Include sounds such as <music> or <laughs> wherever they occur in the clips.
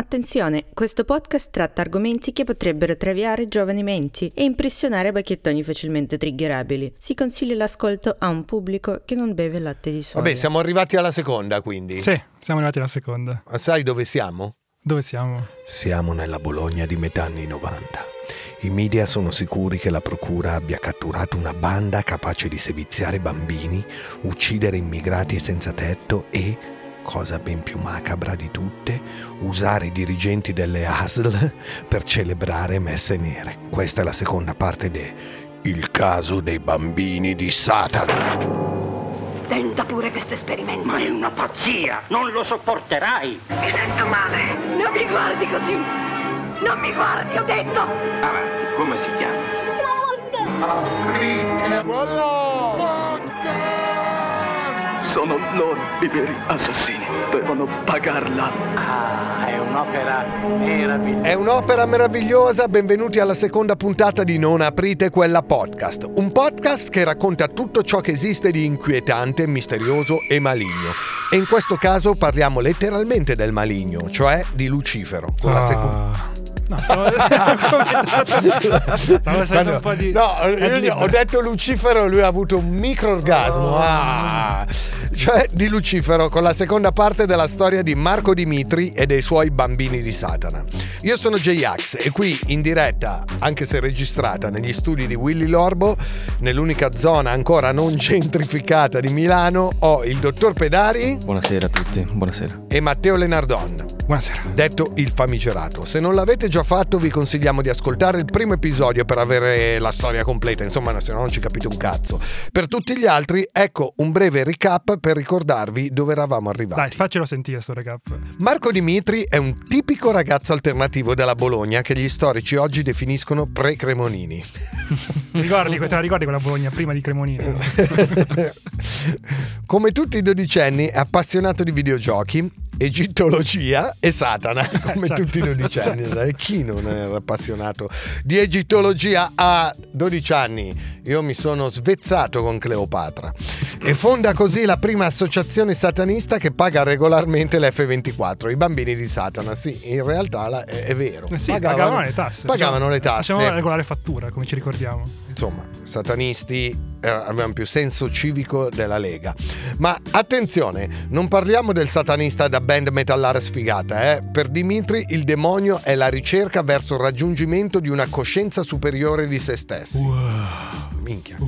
Attenzione, questo podcast tratta argomenti che potrebbero traviare giovani menti e impressionare bacchettoni facilmente triggerabili. Si consiglia l'ascolto a un pubblico che non beve latte di soia. Vabbè, siamo arrivati alla seconda, quindi. Sì, siamo arrivati alla seconda. Ma Sai dove siamo? Dove siamo? Siamo nella Bologna di metà anni 90. I media sono sicuri che la procura abbia catturato una banda capace di seviziare bambini, uccidere immigrati senza tetto e, cosa ben più macabra di tutte, usare i dirigenti delle ASL per celebrare messe nere. Questa è la seconda parte de Il caso dei bambini di Satana. Tenta pure questo esperimento. Ma è una pazzia! Non lo sopporterai! Mi sento male. Non mi guardi così. Non mi guardi, ho detto. Avanti, come si chiama? Sono loro i veri assassini. Devono pagarla. Ah, è un'opera meravigliosa. È un'opera meravigliosa, benvenuti alla seconda puntata di Non aprite quella podcast, un podcast che racconta tutto ciò che esiste di inquietante, misterioso e maligno. E in questo caso parliamo letteralmente del maligno, cioè di Lucifero. Con la seconda... No, stavo, <laughs> stavo facendo un po' di... No, io ho detto Lucifero e lui ha avuto un micro orgasmo. Ah. Cioè di Lucifero con la seconda parte della storia di Marco Dimitri e dei suoi bambini di Satana. Io sono J-Ax e qui in diretta, anche se registrata negli studi di Willy Lorbo, nell'unica zona ancora non gentrificata di Milano, ho il dottor Pedari Buonasera a tutti, buonasera. e Matteo Lenardon Buonasera. detto il famigerato. Se non l'avete già fatto, vi consigliamo di ascoltare il primo episodio per avere la storia completa, insomma, se no non ci capite un cazzo. Per tutti gli altri, ecco un breve recap per ricordarvi dove eravamo arrivati. Dai, faccelo sentire sto recap. Marco Dimitri è un tipico ragazzo alternativo della Bologna che gli storici oggi definiscono pre-Cremonini. Ricordi, te la ricordi quella Bologna prima di Cremonini? <laughs> Come tutti i dodicenni è appassionato di videogiochi, egittologia e Satana, come Certo. tutti i dodicenni. <laughs> Chi non era appassionato di egittologia a 12 anni? Io mi sono svezzato con Cleopatra e fonda così la prima associazione satanista che paga regolarmente l'F24, i bambini di Satana. Sì, in realtà la- è, è vero. Eh sì, pagavano, le tasse. Pagavano le Facciamo- tasse. Facciamo la regolare fattura, come ci ricordiamo. Insomma, satanisti eh, avevano più senso civico della Lega. Ma attenzione, non parliamo del satanista da band metallare sfigata, eh? Per Dimitri il demonio è la ricerca verso il raggiungimento di una coscienza superiore di se stessi. Minchia.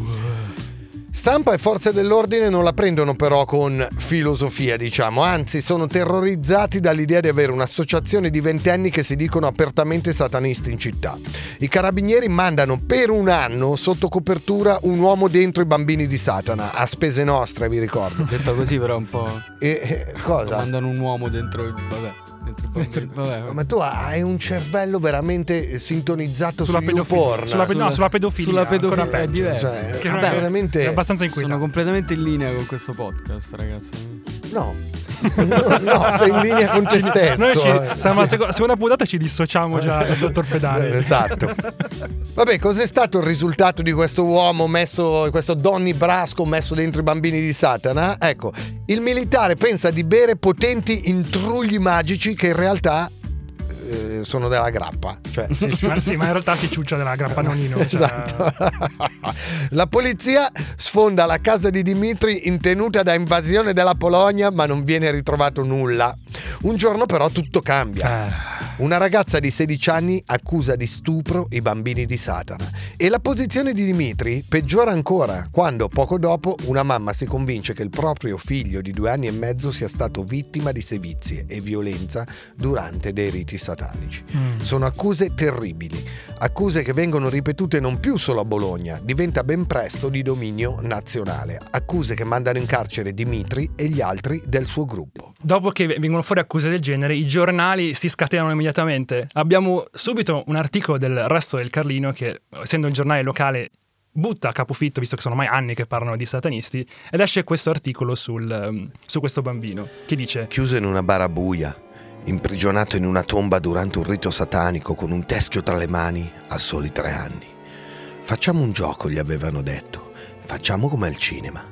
Stampa e forze dell'ordine non la prendono però con filosofia, diciamo, anzi sono terrorizzati dall'idea di avere un'associazione di ventenni che si dicono apertamente satanisti in città. I carabinieri mandano per un anno sotto copertura un uomo dentro i bambini di Satana, a spese nostre, vi ricordo. Detto così però un po'... E eh, cosa? Mandano un uomo dentro vabbè. Bambino. Vabbè. Ma tu hai un cervello veramente sintonizzato Sulla su pedofilia. Sulla, pe- no, sulla pedofilia. sulla pedofilia è diverso. Cioè, Che vabbè, è- veramente- È abbastanza Sono inquietante. completamente in linea con questo podcast, ragazzi. No. No, sei in linea con te stesso. Noi ci, eh. siamo alla seco- seconda puntata ci dissociamo già dal dottor Eh, Pedale. Esatto. Vabbè, cos'è stato il risultato di questo uomo messo, questo Donny Brasco messo dentro i bambini di Satana? Ecco, il militare pensa di bere potenti intrugli magici che in realtà eh, sono della grappa. Cioè, si sì, ma in realtà si ciuccia della grappa nonino. cioè- Esatto. <laughs> La polizia sfonda la casa di Dimitri in tenuta da invasione della Polonia, ma non viene ritrovato nulla. Un giorno però tutto cambia. Eh, Una ragazza di 16 anni accusa di stupro i bambini di Satana e la posizione di Dimitri peggiora ancora quando poco dopo una mamma si convince che il proprio figlio di due anni e mezzo sia stato vittima di sevizie e violenza durante dei riti satanici. Mm. Sono accuse terribili, accuse che vengono ripetute non più solo a Bologna, diventa ben presto di dominio nazionale, accuse che mandano in carcere Dimitri e gli altri del suo gruppo. Dopo che vengono fuori accuse del genere, i giornali si scatenano immediatamente. Abbiamo subito un articolo del resto del Carlino che, essendo un giornale locale, butta a capofitto, visto che sono ormai anni che parlano di satanisti, ed esce questo articolo sul, ehm, su questo bambino che dice Chiuso in una bara buia, imprigionato in una tomba durante un rito satanico con un teschio tra le mani a soli tre anni. Facciamo un gioco, gli avevano detto, facciamo come al cinema.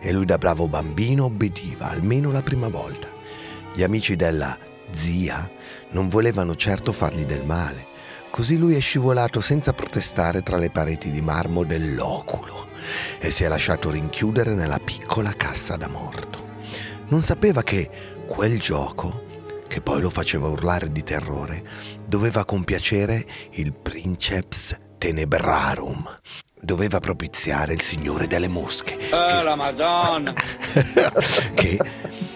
E lui da bravo bambino obbediva, almeno la prima volta. Gli amici della zia non volevano certo fargli del male. Così lui è scivolato senza protestare tra le pareti di marmo del loculo e si è lasciato rinchiudere nella piccola cassa da morto. Non sapeva che quel gioco, che poi lo faceva urlare di terrore, doveva compiacere il Princeps Tenebrarum. Doveva propiziare il Signore delle Mosche. Oh, la Madonna! <laughs> che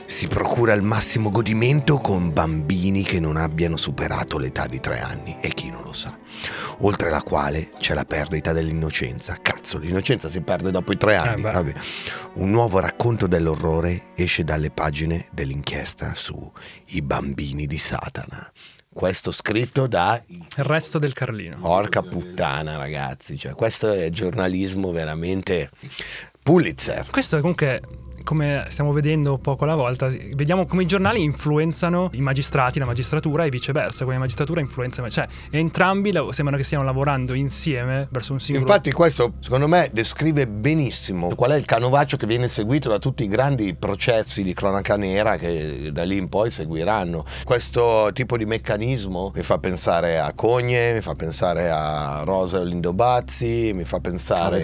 si procura il massimo godimento con bambini che non abbiano superato l'età di tre anni e chi non lo sa. Oltre la quale c'è la perdita dell'innocenza. Cazzo, l'innocenza si perde dopo i tre anni. beh. Vabbè. Un nuovo racconto dell'orrore esce dalle pagine dell'inchiesta su I bambini di Satana. Questo scritto da Il resto del Carlino. Porca puttana, ragazzi. Cioè, questo è giornalismo veramente Pulitzer. Questo è comunque, come stiamo vedendo poco alla volta, vediamo come i giornali influenzano i magistrati, la magistratura e viceversa, come la magistratura influenza... Cioè, entrambi sembrano che stiano lavorando insieme verso un singolo... Infatti questo secondo me descrive benissimo qual è il canovaccio che viene seguito da tutti i grandi processi di cronaca nera che da lì in poi seguiranno. Questo tipo di meccanismo mi fa pensare a Cogne, mi fa pensare a Rosa Lindo Bazzi, mi fa pensare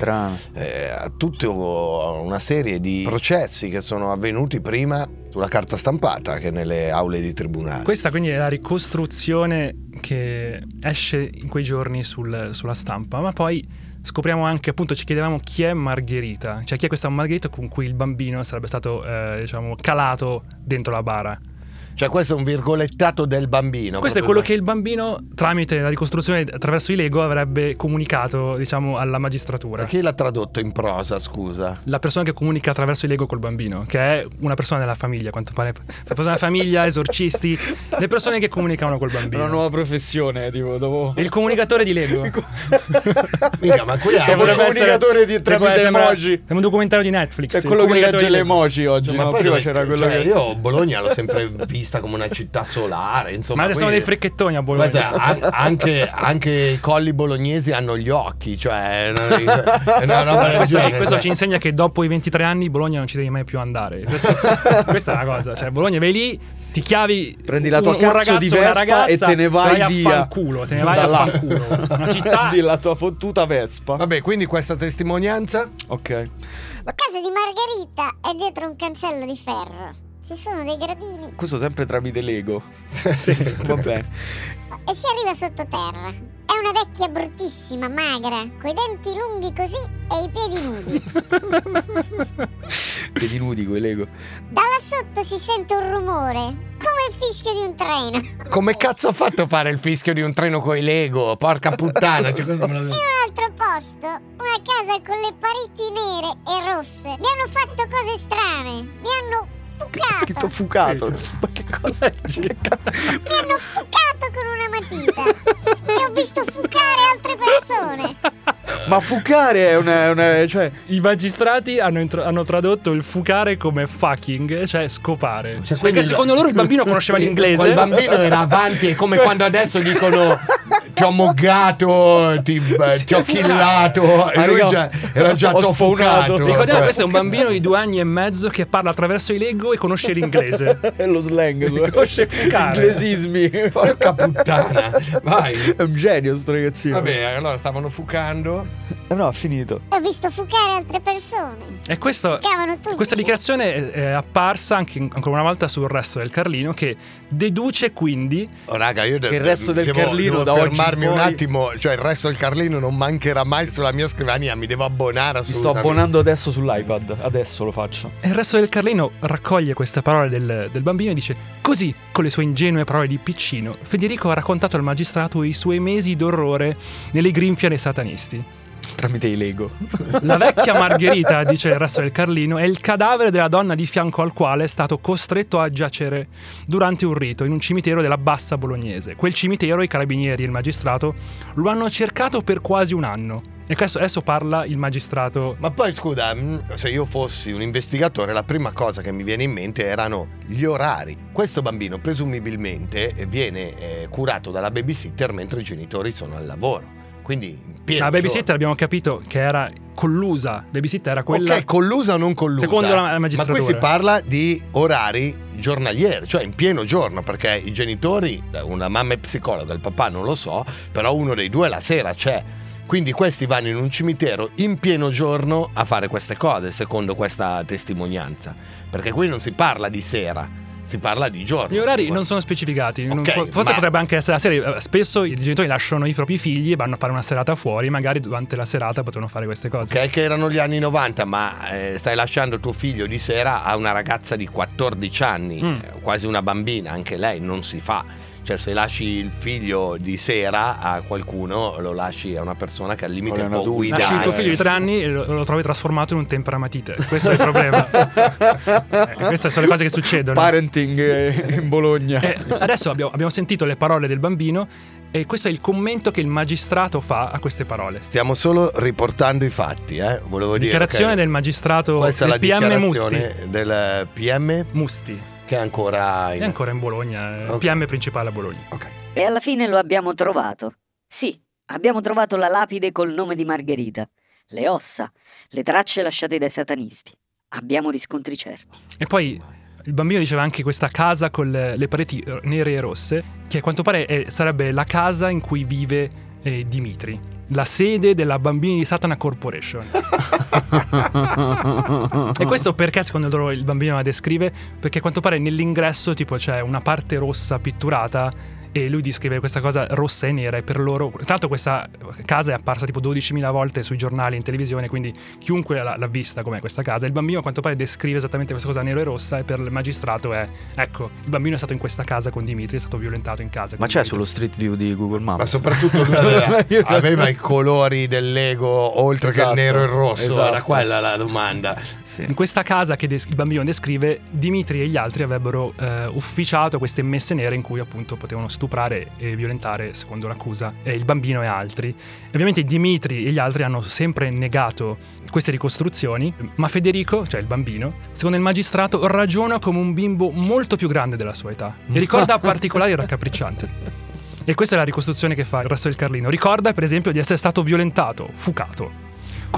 eh, a tutta una serie di processi che sono avvenuti prima sulla carta stampata che nelle aule di tribunale. Questa quindi è la ricostruzione che esce in quei giorni sul- sulla stampa, ma poi scopriamo anche, appunto, ci chiedevamo chi è Margherita, cioè chi è questa Margherita con cui il bambino sarebbe stato, eh, diciamo, calato dentro la bara. Cioè questo è un virgolettato del bambino. Questo è quello che il bambino, tramite la ricostruzione attraverso i Lego, avrebbe comunicato, diciamo, alla magistratura. Ma chi l'ha tradotto in prosa, scusa? La persona che comunica attraverso i Lego col bambino, che è una persona della famiglia, quanto pare. La persona della famiglia, esorcisti, le persone che comunicano col bambino. Una nuova professione, tipo, dopo... Il comunicatore di Lego. <laughs> Mica, ma qui potrebbe una- comunicatore di- tramite emoji. sembra un documentario di Netflix. Cioè il quello che comunicatore legge di le emoji oggi, Ma no? poi Prima c'era quello cioè, che... Io Bologna l'ho sempre <laughs> vista come una città solare, insomma. Ma adesso sono dei frecchettoni a Bologna. Guarda, an- anche, anche i colli bolognesi hanno gli occhi, cioè è una, una roba questo, genere. questo ci insegna che dopo i 23 anni Bologna non ci devi mai più andare. Questo- questa è la cosa. Cioè, Bologna vai lì, ti chiavi. Prendi la tua un, un ragazzo, di una Vespa ragazza, e te ne vai a via. fanculo. Te ne vai Da a là. fanculo. Una città. Prendi la tua fottuta Vespa. Vabbè, quindi questa testimonianza Ok. La casa di Margherita è dietro un cancello di ferro. Ci sono dei gradini Questo sempre tramite Lego. <laughs> <laughs> Vabbè. e si arriva sottoterra. È una vecchia bruttissima, magra, coi denti lunghi così e i piedi nudi. <laughs> Piedi nudi quei Lego. Da là sotto si sente un rumore, come il fischio di un treno. come cazzo ha fatto a fare il fischio di un treno coi Lego? Porca puttana. In un altro posto, una casa con le pareti nere e rosse. Mi hanno fatto cose strane. Mi hanno Ha scritto fucato. fucato. Ma che cosa? <laughs> Ca- Mi hanno fucato con una matita. e ho visto fucare altre persone. Ma fucare è una, cioè I magistrati hanno, intro- hanno tradotto il fucare come fucking, cioè scopare. Cioè, Perché secondo la- loro il bambino conosceva l'inglese. Quel bambino era avanti, è come quando adesso dicono ti ho moggato, ti, eh, ti ho killato. E lui già, era già spawnato. Ricordiamo cioè. questo è un bambino di due anni e mezzo che parla attraverso i Lego e conosce l'inglese. è <laughs> lo slang. Conosce fucare. Inglesismi. Porca puttana. Vai. È un genio sto ragazzino. Vabbè, allora stavano fucando. Eh no, ha finito. Ho visto fucare altre persone. E questo, questa dichiarazione è, apparsa anche ancora una volta sul resto del Carlino che deduce quindi Oh, raga, io de- Che il resto del devo, Carlino devo da fermarmi un poi- attimo. Cioè, il resto del Carlino non mancherà mai sulla mia scrivania. Mi devo abbonare Mi sto abbonando adesso sull'iPad. Adesso lo faccio. il resto del Carlino raccoglie queste parole del, del bambino e dice così con le sue ingenue parole di piccino Federico ha raccontato al magistrato i suoi mesi d'orrore nelle grinfie dei satanisti Tramite i Lego. La vecchia Margherita, dice il resto del Carlino, è il cadavere della donna di fianco al quale è stato costretto a giacere durante un rito in un cimitero della bassa bolognese. Quel cimitero i carabinieri e il magistrato lo hanno cercato per quasi un anno. E adesso, adesso parla il magistrato. Ma poi scusa, mh, se io fossi un investigatore, la prima cosa che mi viene in mente erano gli orari. Questo bambino presumibilmente viene eh, curato dalla babysitter mentre i genitori sono al lavoro. Quindi La babysitter abbiamo capito che era collusa. Babysitter era quella. Ok, collusa o non collusa? Secondo la Ma magistratura. qui si parla di orari giornalieri, cioè in pieno giorno, perché i genitori, una mamma è psicologa, il papà non lo so, però uno dei due la sera c'è. Quindi questi vanno in un cimitero in pieno giorno a fare queste cose, secondo questa testimonianza. Perché qui non si parla di sera, si parla di giorno. Gli orari non sono specificati. Non Ok, po- forse ma- potrebbe anche essere la sera. Eh, Spesso i genitori lasciano i propri figli e vanno a fare una serata fuori. Magari durante la serata potevano fare queste cose. Ok, che erano gli anni 90, ma eh, stai lasciando tuo figlio di sera a una ragazza di 14 anni, Mm. eh, quasi una bambina, anche lei non si fa. Cioè, se lasci il figlio di sera a qualcuno, lo lasci a una persona che al limite È può adulto. guidare. Lasci il tuo figlio di tre anni e lo, lo trovi trasformato in un temperamatite. Questo è il problema. <laughs> Eh, queste sono le cose che succedono. Parenting eh, in Bologna. Eh, adesso abbiamo, abbiamo sentito le parole del bambino e questo è il commento che il magistrato fa a queste parole. Stiamo solo riportando i fatti, eh. Volevo dire. Dichiarazione ok, del magistrato Questa è del la PM Musti. dichiarazione del PM Musti, che è ancora in... è ancora in Bologna, eh, Ok. PM principale a Bologna. Ok. E alla fine lo abbiamo trovato. Sì, abbiamo trovato la lapide col nome di Margherita, le ossa, le tracce lasciate dai satanisti. Abbiamo riscontri certi. E poi il bambino diceva anche questa casa con le, pareti eh, nere e rosse, che a quanto pare è- sarebbe la casa in cui vive eh, Dimitri, la sede della Bambini di Satana Corporation. <laughs> e questo perché secondo loro il bambino la descrive? Perché a quanto pare nell'ingresso tipo c'è una parte rossa pitturata e lui descrive questa cosa rossa e nera e per loro... Tra l'altro questa casa è apparsa tipo 12.000 volte sui giornali in televisione, quindi chiunque l'ha, l'ha vista com'è questa casa. Il bambino a quanto pare descrive esattamente questa cosa nero e rossa e per il magistrato è... Ecco, il bambino è stato in questa casa con Dimitri, è stato violentato in casa. Ma c'è Dimitri. sullo street view di Google Maps? Ma soprattutto aveva, <laughs> i colori del Lego oltre Esatto, che il nero e il rosso, esatto. era quella la domanda. Sì. In questa casa che des- il bambino descrive, Dimitri e gli altri avrebbero eh, ufficiato queste messe nere in cui appunto potevano stuprare e violentare, secondo l'accusa, eh, il bambino e altri. Ovviamente Dimitri e gli altri hanno sempre negato queste ricostruzioni, ma Federico, cioè il bambino, secondo il magistrato ragiona come un bimbo molto più grande della sua età <laughs> e ricorda particolari raccapriccianti. E questa è la ricostruzione che fa il resto del Carlino. Ricorda, per esempio, di essere stato violentato, fucato,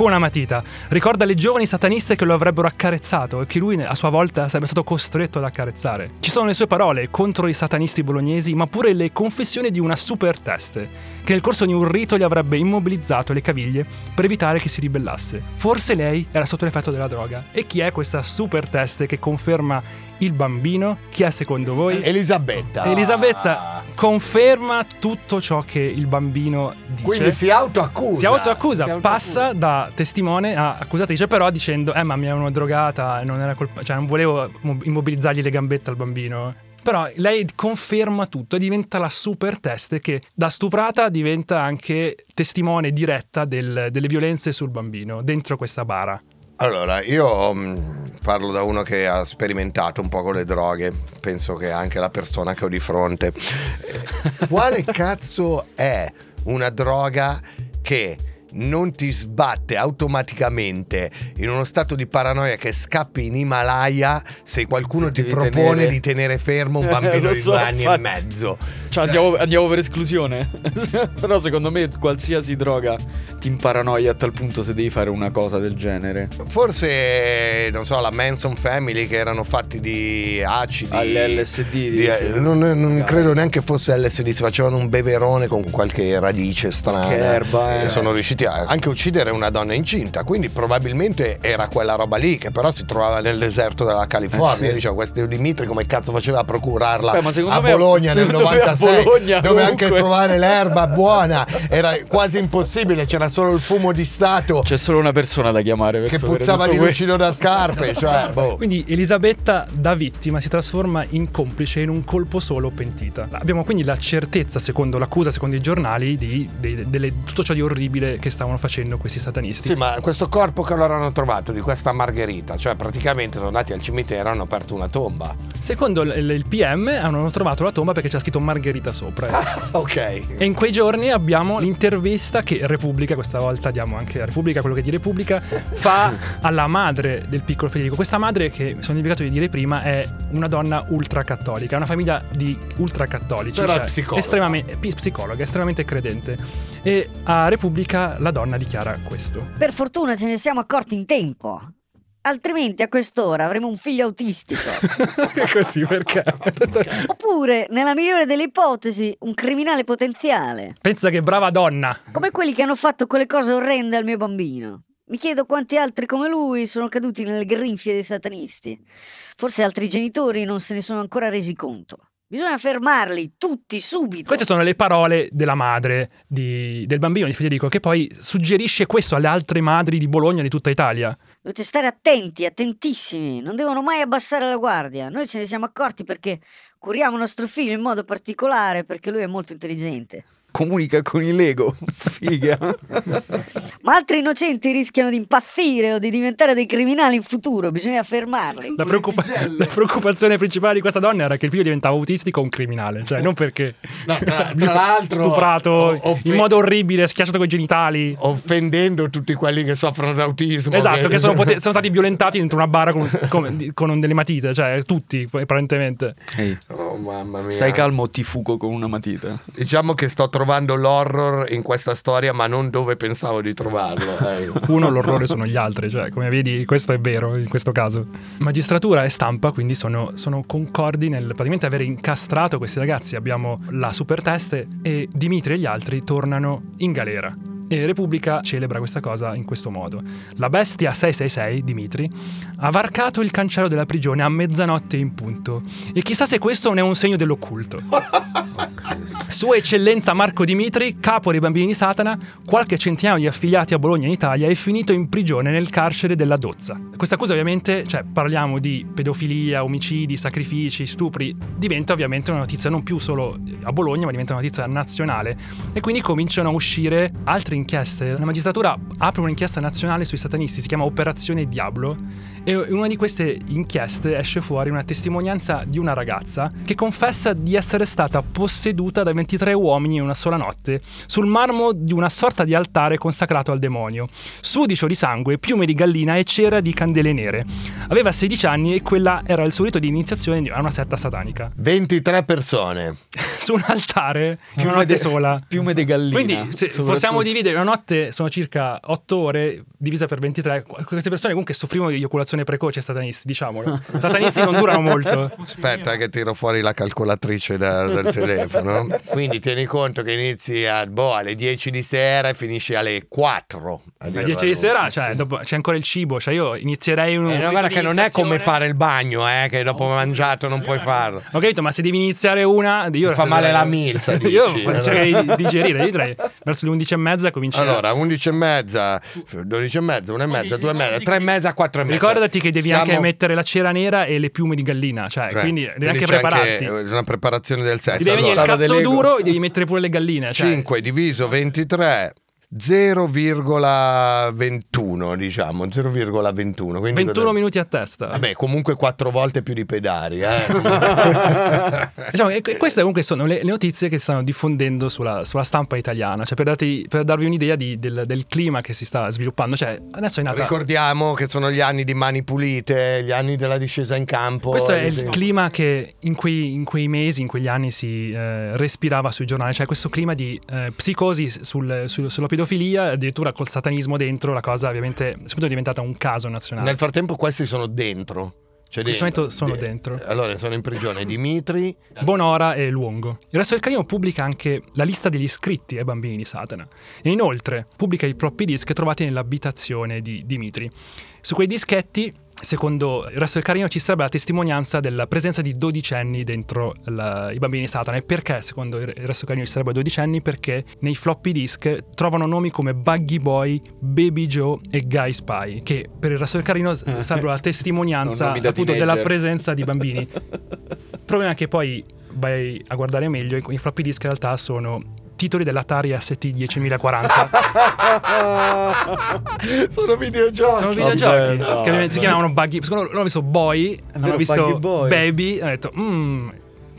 una matita. Ricorda le giovani sataniste che lo avrebbero accarezzato e che lui a sua volta sarebbe stato costretto ad accarezzare. Ci sono le sue parole contro i satanisti bolognesi, ma pure le confessioni di una super teste, che nel corso di un rito gli avrebbe immobilizzato le caviglie per evitare che si ribellasse. Forse lei era sotto l'effetto della droga. E chi è questa super teste che conferma il bambino? Chi è secondo voi? Elisabetta. Elisabetta conferma tutto ciò che il bambino dice. Quindi si autoaccusa. Si autoaccusa, Si autoaccusa. passa da testimone a accusatrice, però dicendo: Eh, ma mi avevano drogata, non era colpa. cioè, non volevo mo- immobilizzargli le gambette al bambino. Però lei conferma tutto e diventa la super teste che da stuprata diventa anche testimone diretta del- delle violenze sul bambino dentro questa bara. Allora, io mh, parlo da uno che ha sperimentato un po' con le droghe, penso che anche la persona che ho di fronte. <laughs> Quale cazzo è una droga che non ti sbatte automaticamente in uno stato di paranoia che scappi in Himalaya se qualcuno Se ti propone tenere- di tenere fermo un <laughs> Eh, bambino di so, due anni e infatti. mezzo? Cioè, andiamo, andiamo per esclusione. <laughs> Però secondo me qualsiasi droga ti imparanoia a tal punto se devi fare una cosa del genere. Forse, non so, la Manson Family che erano fatti di acidi. All'LSD di- dici? non, non credo neanche fosse LSD, si facevano un beverone con qualche radice strana. Che erba, eh. E sono riusciti a anche uccidere una donna incinta. Quindi probabilmente era quella roba lì che però si trovava nel deserto della California. Eh sì. Io dicevo, questo Dimitri come cazzo faceva a procurarla Beh, a me- Bologna nel secondo me a 96? Bologna, dove anche trovare l'erba buona era quasi impossibile, c'era solo il fumo di Stato C'è solo una persona da chiamare che puzzava di lucido da scarpe. <laughs> Cioè, boh. Quindi Elisabetta da vittima si trasforma in complice in un colpo solo pentita. Abbiamo quindi la certezza, secondo l'accusa, secondo i giornali, di, di- delle- tutto ciò di orribile che che stavano facendo questi satanisti. Sì, ma questo corpo che loro hanno trovato di questa Margherita, cioè praticamente sono andati al cimitero e hanno aperto una tomba. Secondo il, il PM hanno trovato la tomba perché c'è scritto Margherita sopra. ok. E in quei giorni abbiamo l'intervista che Repubblica, questa volta diamo anche a Repubblica quello che di Repubblica, fa <laughs> alla madre del piccolo Federico. Questa madre, che sono dimenticato di dire prima, è una donna ultracattolica, è una famiglia di ultracattolici. Però cioè psicologa. Estremamente, psicologa, estremamente credente. E a Repubblica la donna dichiara questo. Per fortuna ce ne siamo accorti in tempo. Altrimenti a quest'ora avremo un figlio autistico. <laughs> Così perché? <laughs> Oppure, nella migliore delle ipotesi, un criminale potenziale. Pensa che brava donna. Come quelli che hanno fatto quelle cose orrende al mio bambino. Mi chiedo quanti altri come lui sono caduti nelle grinfie dei satanisti. Forse altri genitori non se ne sono ancora resi conto. Bisogna fermarli, tutti, subito. Queste sono le parole della madre di- del bambino di Federico, che poi suggerisce questo alle altre madri di Bologna e di tutta Italia. Dovete stare attenti, attentissimi, non devono mai abbassare la guardia. Noi ce ne siamo accorti perché curiamo nostro figlio in modo particolare perché lui è molto intelligente. Comunica con i Lego. <laughs> Figa. Ma altri innocenti rischiano di impazzire o di diventare dei criminali in futuro, bisogna fermarli. La, preoccupa- la preoccupazione principale di questa donna era che il figlio diventava autistico o un criminale, cioè non perché No, tra, tra <laughs> l'altro stuprato o- offe- in modo orribile, schiacciato con i genitali. offendendo tutti quelli che soffrono d'autismo. Esatto, che sono, pote- sono stati violentati dentro una bara con, <laughs> con- con delle matite, cioè tutti apparentemente. Ehi, Oh, mamma mia. stai calmo o ti fugo con una matita. Diciamo che sto trovando l'horror in questa storia, ma non dove pensavo di trovarlo. <laughs> eh. Uno l'orrore sono gli altri, cioè come vedi questo è vero in questo caso. Magistratura e stampa quindi sono, sono concordi nel praticamente aver incastrato questi ragazzi. Abbiamo la super teste e Dimitri e gli altri tornano in galera. E Repubblica celebra questa cosa in questo modo. La bestia 666, Dimitri, ha varcato il cancello della prigione a mezzanotte in punto. E chissà se questo non è un segno dell'occulto. <laughs> Sua Eccellenza Marco Dimitri, capo dei bambini di Satana, qualche centinaio di affiliati a Bologna in Italia, è finito in prigione nel carcere della Dozza. Questa accusa ovviamente, cioè parliamo di pedofilia, omicidi, sacrifici, stupri, diventa ovviamente una notizia non più solo a Bologna, ma diventa una notizia nazionale. E quindi cominciano a uscire altre inchieste. La magistratura apre un'inchiesta nazionale sui satanisti, si chiama Operazione Diablo, e in una di queste inchieste esce fuori una testimonianza di una ragazza che confessa di essere stata posseduta da 23 uomini in una sola notte sul marmo di una sorta di altare consacrato al demonio. Sudicio di sangue, piume di gallina e cera di candele nere. Aveva 16 anni e quella era il suo rito di iniziazione a una setta satanica. 23 persone. <laughs> Su un altare in una notte de- sola. Piume di gallina. Quindi possiamo dividere una notte sono circa 8 ore divisa per 23. Queste persone comunque soffrivano di eiaculazione precoce satanisti, diciamolo. <laughs> Satanisti non durano molto. Aspetta che tiro fuori la calcolatrice da- dal <laughs> telefono. Quindi tieni conto che inizi a, boh, alle 10 di sera e finisci alle 4. Alle 10 di sera, cioè, dopo, c'è ancora il cibo. Cioè, io inizierei un. Eh, no, guarda che non è come fare il bagno, eh, che dopo mangiato non puoi farlo. Ho capito, ma se devi iniziare una. Io Ti fa male la milza, <laughs> Io dici. cercherei di digerire. Io direi verso le 11 e mezza cominci. Allora, 11 e mezza, 12 e mezza, 1 e mezza, 2 e mezza, 3 e mezza, 4 e mezza. Ricordati che devi Siamo- anche mettere la cera nera e le piume di gallina. Cioè, Cioè, quindi devi anche prepararti. una preparazione del sesso. Ti devi venire il Allora, cazzo duro e devi mettere pure le galline. Cioè, 5 diviso 23 0,21 diciamo 0,21 quindi 21 minuti a testa. vabbè comunque 4 volte più di pedari eh. <laughs> Diciamo queste comunque sono le, le notizie che stanno diffondendo sulla, sulla stampa italiana, cioè per, darti- per darvi un'idea di- del, del clima che si sta sviluppando. Cioè, adesso è nata. ricordiamo che sono gli anni di mani pulite gli anni della discesa in campo Questo è il clima che in quei, in quei mesi, in quegli anni si eh, respirava sui giornali, cioè questo clima di eh, psicosi sul- sul- sulla pedofilia, addirittura col satanismo dentro, la cosa ovviamente subito è diventata un caso nazionale. nel frattempo questi sono dentro cioè In questo momento sono De- dentro. allora sono in prigione Dimitri Bonora e Luongo. Il resto del carino pubblica anche la lista degli iscritti ai bambini di Satana e inoltre pubblica i floppy disk trovati nell'abitazione di Dimitri. Su quei dischetti, secondo il resto del carino, ci sarebbe la testimonianza della presenza di dodicenni dentro la- i bambini Satana. E perché, secondo il resto del carino, ci sarebbero dodicenni? Perché nei floppy disk trovano nomi come Buggy Boy, Baby Joe e Guy Spy, che per il resto del carino sarebbero la testimonianza appunto della presenza di bambini. <laughs> Il problema è che poi vai a guardare meglio, i i floppy disk in realtà sono titoli dell'Atari ST 10040. <laughs> Sono videogiochi. Sono videogiochi Vabbè, no, che vabbè. si chiamavano Buggy. Secondo loro hanno visto Boy, hanno Vero, visto. Baby, hanno detto, "Mm,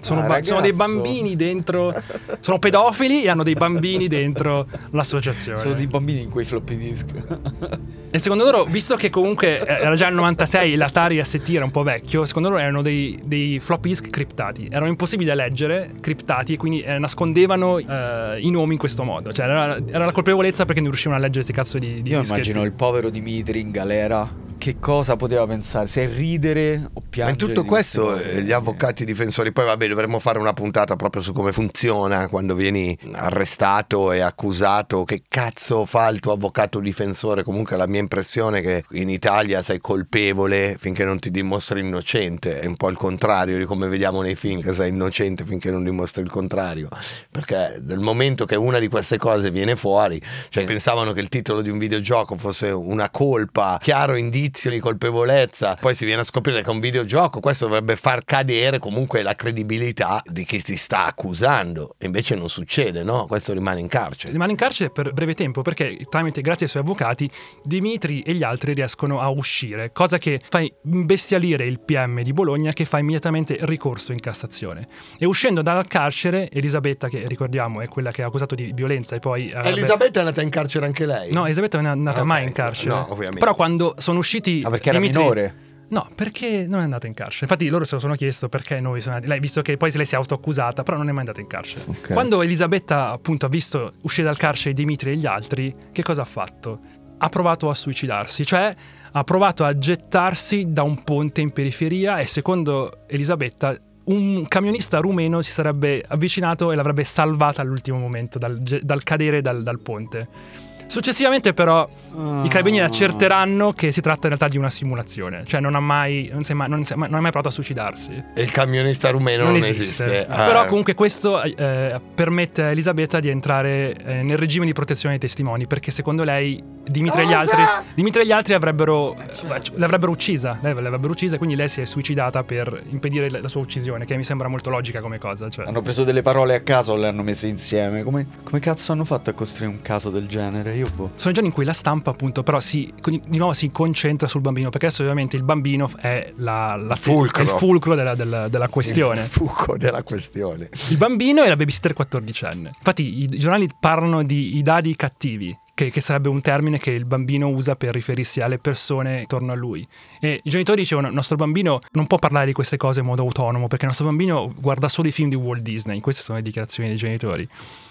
sono, Ah, ba- sono dei ragazzo." bambini dentro, <laughs> sono pedofili e hanno dei bambini dentro l'associazione. Sono dei bambini in quei floppy disk. <laughs> E secondo loro, visto che comunque eh, era già il 96 l'Atari ST era un po' vecchio, secondo loro erano dei, dei floppy disk criptati. Erano impossibili da leggere, criptati, e quindi eh, nascondevano eh, i nomi in questo modo. Cioè era, era la colpevolezza perché non riuscivano a leggere questi cazzo di, di Io dischetti. immagino il povero Dimitri in galera. Che cosa poteva pensare? Se ridere o Ma piangere? in tutto questo cose? eh, gli avvocati difensori, poi vabbè dovremmo fare una puntata proprio su come funziona quando vieni arrestato e accusato, che cazzo fa il tuo avvocato difensore, comunque la mia impressione è che in Italia sei colpevole finché non ti dimostri innocente, è un po' il contrario di come vediamo nei film che sei innocente finché non dimostri il contrario, perché nel momento che una di queste cose viene fuori, cioè pensavano che il titolo di un videogioco fosse una colpa, chiaro indizio di colpevolezza, poi si viene a scoprire che è un videogioco, questo dovrebbe far cadere comunque la credibilità di chi si sta accusando, invece non succede, no? Questo rimane in carcere. Rimane in carcere per breve tempo perché tramite, grazie ai suoi avvocati, Dimitri e gli altri riescono a uscire, cosa che fa imbestialire il PM di Bologna che fa immediatamente ricorso in Cassazione. E uscendo dal carcere, Elisabetta, che ricordiamo è quella che ha accusato di violenza e poi... avrebbe- Elisabetta è andata in carcere anche lei? No, Elisabetta non è andata Ok, mai in carcere. no, ovviamente. Però quando sono usciti... Ah, perché era Dimitri- minore? No, perché non è andata in carcere. Infatti loro se lo sono chiesto perché noi siamo andati. Lei, visto che poi se lei si è autoaccusata, però non è mai andata in carcere. Ok. Quando Elisabetta appunto ha visto uscire dal carcere Dimitri e gli altri, che cosa ha fatto? Ha provato a suicidarsi, cioè ha provato a gettarsi da un ponte in periferia e secondo Elisabetta un camionista rumeno si sarebbe avvicinato e l'avrebbe salvata all'ultimo momento dal, dal cadere dal, dal ponte. Successivamente però Ah. i carabinieri accerteranno che si tratta in realtà di una simulazione, cioè non ha mai, non si è mai, non si è mai- non ha mai provato a suicidarsi. E il camionista rumeno non, esiste. Ah. Però comunque questo eh, permette a Elisabetta di entrare eh, nel regime di protezione dei testimoni, perché secondo lei Dimitri e gli altri, Dimitri e gli altri avrebbero, eh, l'avrebbero uccisa, lei l'avrebbero uccisa, quindi lei si è suicidata per impedire la la sua uccisione, che mi sembra molto logica come cosa. Cioè. Hanno preso delle parole a caso e le hanno messe insieme. Come, come cazzo hanno fatto a costruire un caso del genere? Io boh. Sono giorni in cui la stampa, appunto, però si, di nuovo si concentra sul bambino, perché adesso ovviamente il bambino è, la, la- Fulcro. è il fulcro della, della- della questione. <laughs> Il fuoco della questione. Il bambino e la babysitter 14enne. Infatti, i, i giornali parlano di i dadi cattivi. Che, che sarebbe un termine che il bambino usa per riferirsi alle persone intorno a lui. E i genitori dicevano: il nostro bambino non può parlare di queste cose in modo autonomo, perché il nostro bambino guarda solo i film di Walt Disney. Queste sono le dichiarazioni dei genitori.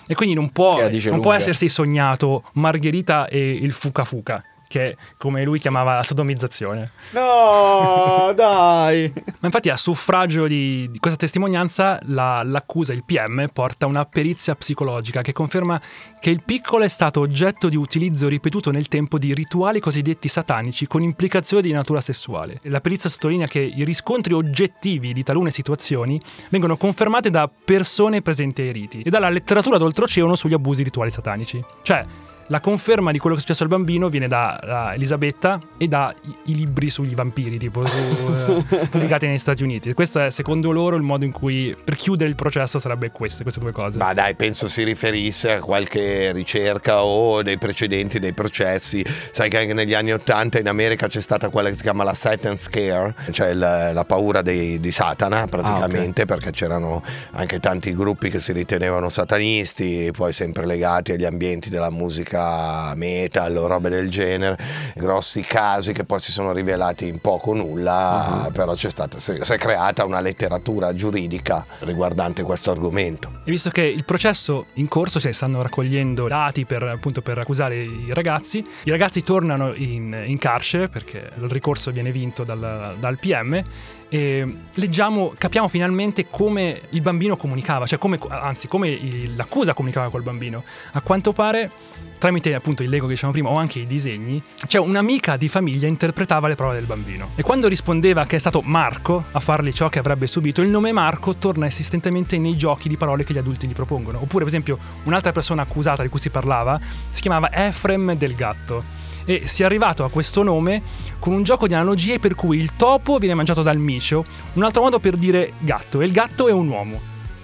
E quindi non può, non può essersi sognato Margherita e il fuca fuca, che come lui chiamava la sodomizzazione. No, <laughs> dai. Ma infatti a suffragio di, di questa testimonianza la- l'accusa, il PM, porta una perizia psicologica che conferma che il piccolo è stato oggetto di utilizzo ripetuto nel tempo di rituali cosiddetti satanici con implicazioni di natura sessuale. La perizia sottolinea che i riscontri oggettivi di talune situazioni vengono confermate da persone presenti ai riti e dalla letteratura d'oltreoceano sugli abusi rituali satanici. Cioè, la conferma di quello che è successo al bambino viene da, da Elisabetta e da i, i libri sugli vampiri, tipo su, eh, <laughs> pubblicati negli Stati Uniti. Questo è secondo loro il modo in cui per chiudere il processo sarebbe queste, queste due cose. Ma dai, penso si riferisse a qualche ricerca o dei precedenti dei processi. Sai che anche negli anni Ottanta in America c'è stata quella che si chiama la Satan Scare, cioè la, la paura dei- di Satana praticamente, perché c'erano anche tanti gruppi che si ritenevano satanisti, poi sempre legati agli ambienti della musica metal o robe del genere, grossi casi che poi si sono rivelati in poco nulla, però c'è stata, si è creata una letteratura giuridica riguardante questo argomento. E visto che il processo in corso si stanno raccogliendo dati per, appunto, per accusare i ragazzi, i ragazzi tornano in, in carcere perché il ricorso viene vinto dal, dal PM e leggiamo, capiamo finalmente come il bambino comunicava, cioè come, anzi come l'accusa comunicava col bambino. A quanto pare, tramite appunto il Lego che dicevamo prima o anche i disegni, cioè un'amica di famiglia interpretava le parole del bambino. E quando rispondeva che è stato Marco a fargli ciò che avrebbe subito, il nome Marco torna insistentemente nei giochi di parole che gli adulti gli propongono. Oppure, per esempio, un'altra persona accusata di cui si parlava si chiamava Efrem del Gatto. E si è arrivato a questo nome con un gioco di analogie per cui il topo viene mangiato dal micio, un altro modo per dire gatto, e il gatto è un uomo.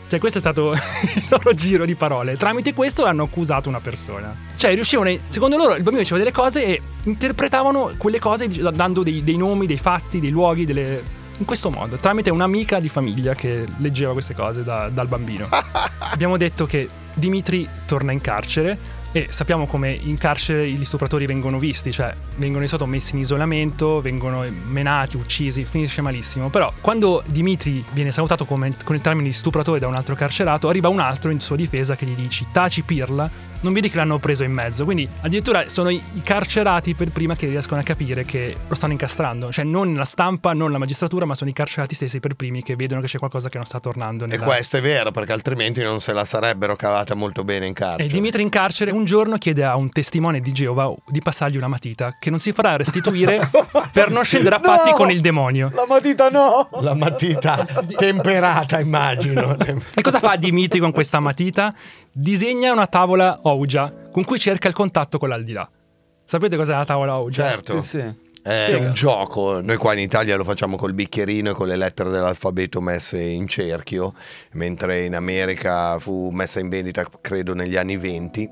Cioè, questo è stato <laughs> il loro giro di parole. Tramite questo hanno accusato una persona. Cioè, riuscivano, secondo loro, il bambino diceva delle cose e interpretavano quelle cose dando dei, dei nomi, dei fatti, dei luoghi, delle. In questo modo, tramite un'amica di famiglia che leggeva queste cose da- dal bambino. <laughs> Abbiamo detto che Dimitri torna in carcere e sappiamo come in carcere gli stupratori vengono visti, cioè vengono di solito messi in isolamento, vengono menati, uccisi, finisce malissimo. Però quando Dimitri viene salutato come- con il termine di stupratore da un altro carcerato, arriva un altro in sua difesa che gli dice taci pirla, non vedi che l'hanno preso in mezzo. Quindi addirittura sono i carcerati per prima che riescono a capire che lo stanno incastrando. Cioè non la stampa, non la magistratura, ma sono i carcerati stessi per primi che vedono che c'è qualcosa che non sta tornando. E Nella... questo è vero, perché altrimenti non se la sarebbero cavata molto bene in carcere. E Dimitri in carcere un giorno chiede a un testimone di Geova di passargli una matita che non si farà restituire <laughs> per non scendere a patti No! con il demonio. La matita no! La matita temperata, immagino. E cosa fa Dimitri con questa matita? Disegna una tavola Ouija con cui cerca il contatto con l'aldilà. Sapete cos'è la tavola Ouija? Certo. Sì, sì. È Spiega. un gioco, noi qua in Italia lo facciamo col bicchierino e con le lettere dell'alfabeto messe in cerchio, mentre in America fu messa in vendita credo negli anni 20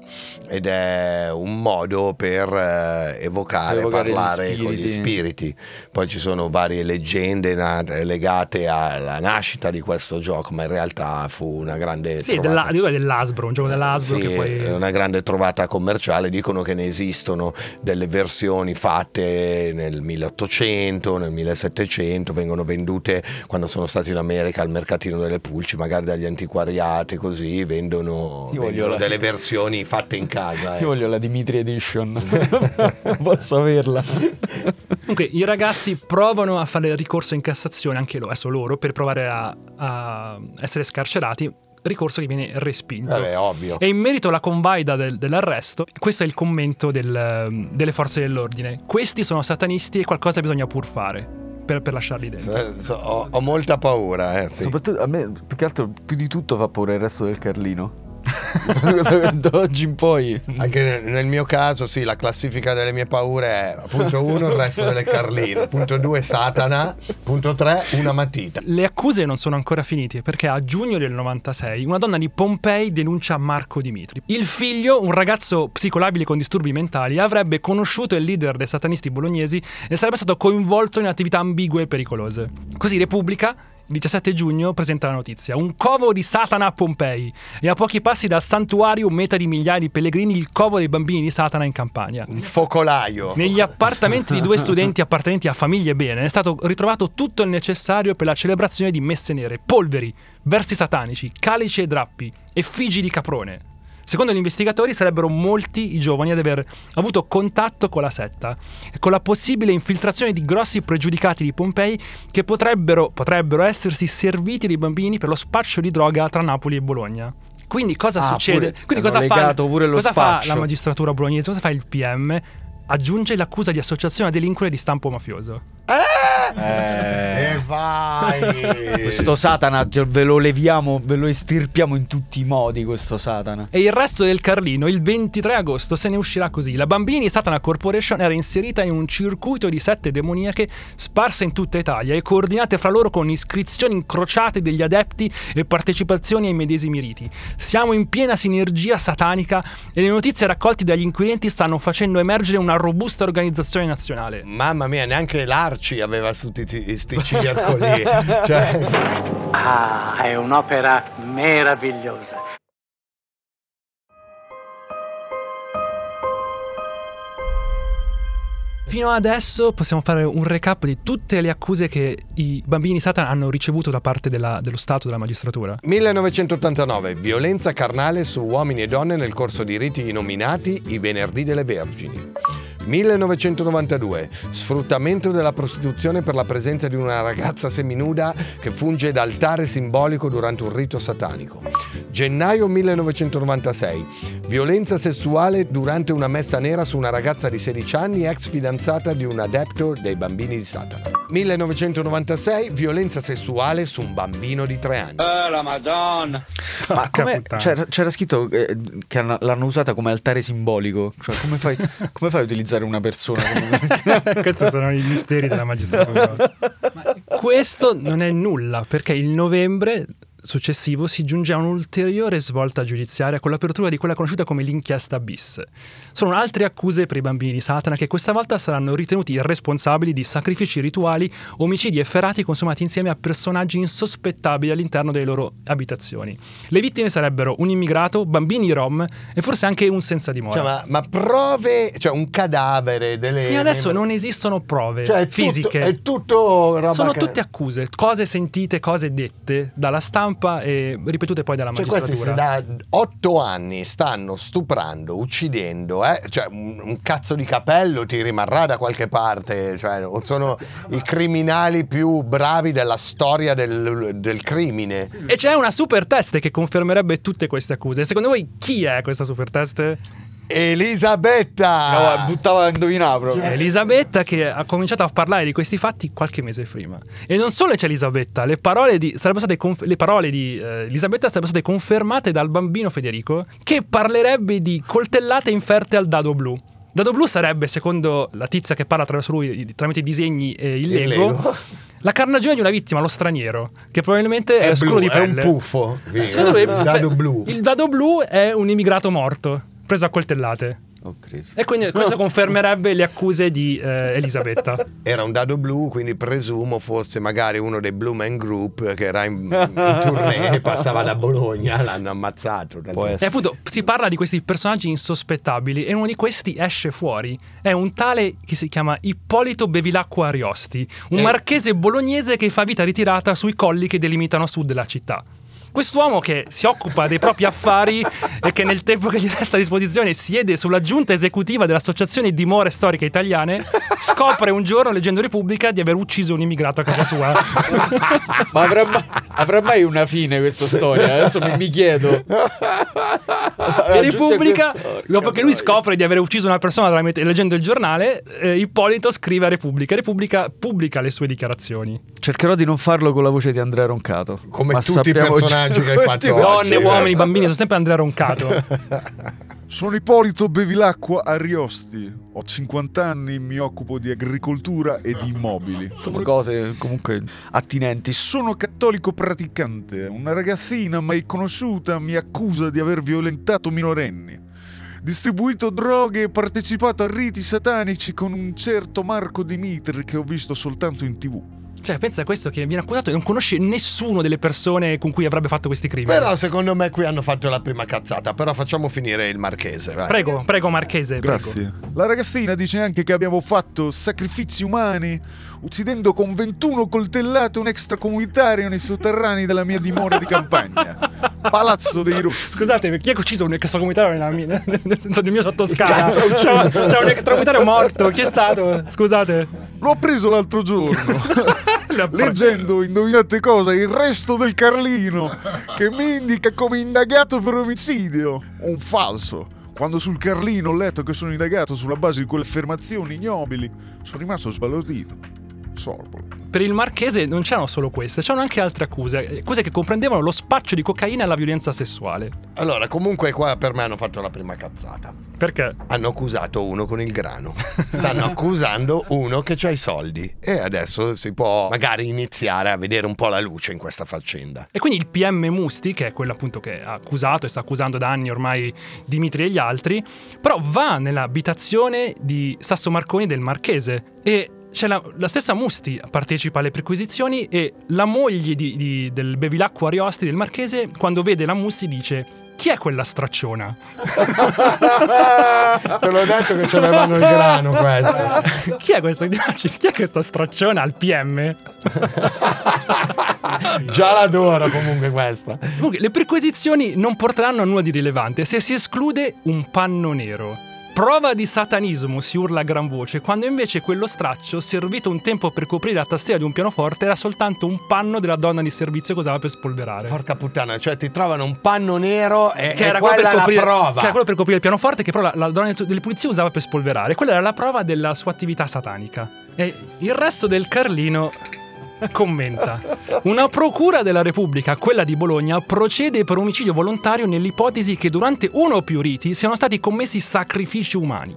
ed è un modo per eh, evocare, Evocare gli parlare con gli spiriti. Poi ci sono varie leggende na- legate alla nascita di questo gioco, ma in realtà fu una grande Sì, trovata. della, dell'Asbro, un gioco dell'Asbro Sì, poi... è una grande trovata commerciale. Dicono che ne esistono delle versioni fatte nel 1800, nel 1700, vengono vendute quando sono stati in America al mercatino delle pulci, magari dagli antiquariati, così vendono, vendono la- delle versioni fatte in casa. eh. Io voglio la Dimitri Edition. <laughs> Posso averla? Comunque, i ragazzi provano a fare ricorso in Cassazione, anche loro, adesso loro, per provare a, a essere scarcerati. Ricorso che viene respinto. Vabbè, ovvio. E in merito alla convaida del- dell'arresto, questo è il commento del- delle forze dell'ordine. Questi sono satanisti e qualcosa bisogna pur fare per, per lasciarli dentro. Eh, so- Ho, ho molta paura, eh, sì. Soprattutto a me, più che altro, più di tutto fa paura il resto del Carlino. Da oggi in poi. Anche nel- nel mio caso, sì, la classifica delle mie paure è punto 1 il resto delle carline, punto 2 Satana, punto 3 una matita. Le accuse non sono ancora finite perché a giugno del 96 una donna di Pompei denuncia Marco Dimitri. Il figlio, un ragazzo psicolabile con disturbi mentali, avrebbe conosciuto il leader dei satanisti bolognesi e sarebbe stato coinvolto in attività ambigue e pericolose. Così Repubblica il 17 giugno presenta la notizia. Un covo di Satana a Pompei e a pochi passi dal santuario meta di migliaia di pellegrini il covo dei bambini di Satana in Campania. Un focolaio. Negli appartamenti di due studenti appartenenti a famiglie bene è stato ritrovato tutto il necessario per la celebrazione di messe nere, polveri, versi satanici, calici e drappi, effigi di caprone. Secondo gli investigatori sarebbero molti i giovani ad aver avuto contatto con la setta e con la possibile infiltrazione di grossi pregiudicati di Pompei che potrebbero, potrebbero essersi serviti dei bambini per lo spaccio di droga tra Napoli e Bologna. Quindi cosa Ah, succede? pure- Quindi cosa, fa, cosa fa la magistratura bolognese? Cosa fa il PM? Aggiunge l'accusa di associazione a delinquere di stampo mafioso. Eh, E vai. questo Satana cioè, ve lo leviamo, ve lo estirpiamo in tutti i modi. Questo Satana. E il resto del Carlino, il 23 agosto, se ne uscirà così. La Bambini Satana Corporation era inserita in un circuito di sette demoniache sparse in tutta Italia e coordinate fra loro con iscrizioni incrociate degli adepti e partecipazioni ai medesimi riti. Siamo in piena sinergia satanica e le notizie raccolte dagli inquirenti stanno facendo emergere una robusta organizzazione nazionale. Mamma mia, neanche l'Arci aveva tutti sti circoli. <laughs> cioè, Ah, è un'opera meravigliosa. Fino adesso possiamo fare un recap di tutte le accuse che i bambini Satana hanno ricevuto da parte della- dello Stato e della magistratura. 1989, violenza carnale su uomini e donne nel corso di riti nominati i venerdì delle Vergini. 1992, sfruttamento della prostituzione per la presenza di una ragazza seminuda che funge da altare simbolico durante un rito satanico. Gennaio 1996, violenza sessuale durante una messa nera su una ragazza di 16 anni, ex fidanzata di un adepto dei bambini di Satana. 1996, violenza sessuale su un bambino di 3 anni. Ma Porca come- puttana. c'era, c'era scritto eh, che hanno- l'hanno usata come altare simbolico. Cioè, come fai, <laughs> come fai a utilizzare una persona. <laughs> Questi sono i misteri della magistratura. Ma questo non è nulla, perché il novembre successivo si giunge a un'ulteriore svolta giudiziaria con l'apertura di quella conosciuta come l'inchiesta bis. Sono altre accuse per i bambini di Satana che questa volta saranno ritenuti responsabili di sacrifici rituali, omicidi efferati consumati insieme a personaggi insospettabili all'interno delle loro abitazioni. Le vittime sarebbero un immigrato, bambini rom e forse anche un senza dimora. Cioè, ma, ma prove, cioè un cadavere, delle... Fino adesso non esistono prove Cioè, è tutto- fisiche. è tutto roba Sono che- tutte accuse, cose sentite, cose dette dalla stampa e ripetute poi dalla Cioè, questi magistratura. da otto anni stanno stuprando, uccidendo, eh? cioè, un, un cazzo di capello ti rimarrà da qualche parte. Cioè, sono i criminali più bravi della storia del, del crimine. E c'è una super teste che confermerebbe tutte queste accuse. Secondo voi chi è questa super teste? Elisabetta! No, buttava a indovinare proprio. Elisabetta che ha cominciato a parlare di questi fatti qualche mese prima. E non solo c'è Elisabetta, le parole di, sarebbero state conf- le parole di eh, Elisabetta sarebbero state confermate dal bambino Federico che parlerebbe di coltellate inferte al dado blu. Dado blu sarebbe, secondo la tizia che parla attraverso lui tramite i disegni e il Il Lego, Lego. la carnagione di una vittima, lo straniero, che probabilmente è, È scuro blu, di è un pelle. puffo. Secondo voi, Un dado blu. Il dado blu è un immigrato morto, preso a coltellate. Oh. E quindi questo <laughs> confermerebbe le accuse di eh, Elisabetta. <laughs> Era un dado blu, quindi presumo fosse magari uno dei Blue Man Group che era in, in tournée e passava da Bologna, l'hanno ammazzato. E appunto si parla di questi personaggi insospettabili e uno di questi esce fuori. È un tale che si chiama Ippolito Bevilacqua Ariosti, un Eh. marchese bolognese che fa vita ritirata sui colli che delimitano a sud della città. Quest'uomo che si occupa dei propri affari e che nel tempo che gli resta a disposizione siede sulla giunta esecutiva dell'Associazione Dimore Storiche Italiane, scopre un giorno, leggendo Repubblica, di aver ucciso un immigrato a casa sua. Ma avrà, ma- avrà mai una fine questa storia? Adesso mi, mi chiedo. E Repubblica, dopo che lui scopre di aver ucciso una persona tramite- leggendo il giornale, eh, Ippolito scrive a Repubblica. Repubblica pubblica le sue dichiarazioni. Cercherò di non farlo con la voce di Andrea Roncato. Come Ma tutti i sappiamo personaggi già- che hai fatto oggi. Donne, eh. uomini, bambini, sono sempre Andrea Roncato. <laughs> Sono Ippolito Bevilacqua Ariosti. Ho 50 anni, mi occupo di agricoltura e di immobili. Sono cose comunque attinenti. Sono cattolico praticante. Una ragazzina mai conosciuta mi accusa di aver violentato minorenni. Distribuito droghe e partecipato a riti satanici con un certo Marco Dimitri che ho visto soltanto in tv. Cioè, pensa a questo che viene accusato e non conosce nessuno delle persone con cui avrebbe fatto questi crimini. Però secondo me qui hanno fatto la prima cazzata, però facciamo finire il marchese. vai. Prego, prego Marchese, prego. Grazie. La ragazzina dice anche che abbiamo fatto sacrifici umani uccidendo con 21 coltellate un extracomunitario nei sotterranei della mia dimora di campagna. Palazzo dei Rossi. Scusate, chi ha ucciso un extracomunitario nella mia, nel, senso del mio sottoscala? C'è, c'è un extracomunitario morto, chi è stato? Scusate. L'ho preso l'altro giorno. <laughs> Leggendo, indovinate cosa, il resto del Carlino, che mi indica come indagato per omicidio. Un falso. Quando sul Carlino ho letto che sono indagato sulla base di quelle affermazioni ignobili, sono rimasto sbalordito. Sorbo. Per il Marchese non c'erano solo queste, c'erano anche altre accuse, accuse che comprendevano lo spaccio di cocaina e la violenza sessuale. Allora, comunque qua per me hanno fatto la prima cazzata. Perché? Hanno accusato uno con il grano. Stanno accusando uno che ha i soldi. E adesso si può magari iniziare a vedere un po' la luce in questa faccenda. E quindi il PM Musti, che è quello appunto che ha accusato e sta accusando da anni ormai Dimitri e gli altri, però va nell'abitazione di Sasso Marconi del Marchese e la, la stessa Musti partecipa alle perquisizioni e la moglie di- di- del Bevilacqua Ariosti del Marchese quando vede la Musti dice chi è quella stracciona? <laughs> Te l'ho detto che c'avevano il grano questo. <laughs> chi è questa? Chi è questa stracciona al PM? <laughs> Già l'adoro comunque questa. Comunque, le perquisizioni non porteranno a nulla di rilevante se si esclude un panno nero. Prova di satanismo si urla a gran voce, quando invece quello straccio, servito un tempo per coprire la tastiera di un pianoforte, era soltanto un panno della donna di servizio che usava per spolverare. Porca puttana, cioè ti trovano un panno nero e, che e era, quella per coprire, prova. che era quello per coprire il pianoforte che però la, la donna delle pulizie usava per spolverare. Quella era la prova della sua attività satanica. E il resto del Carlino commenta: Una procura della Repubblica, quella di Bologna, procede per omicidio volontario nell'ipotesi che durante uno o più riti siano stati commessi sacrifici umani.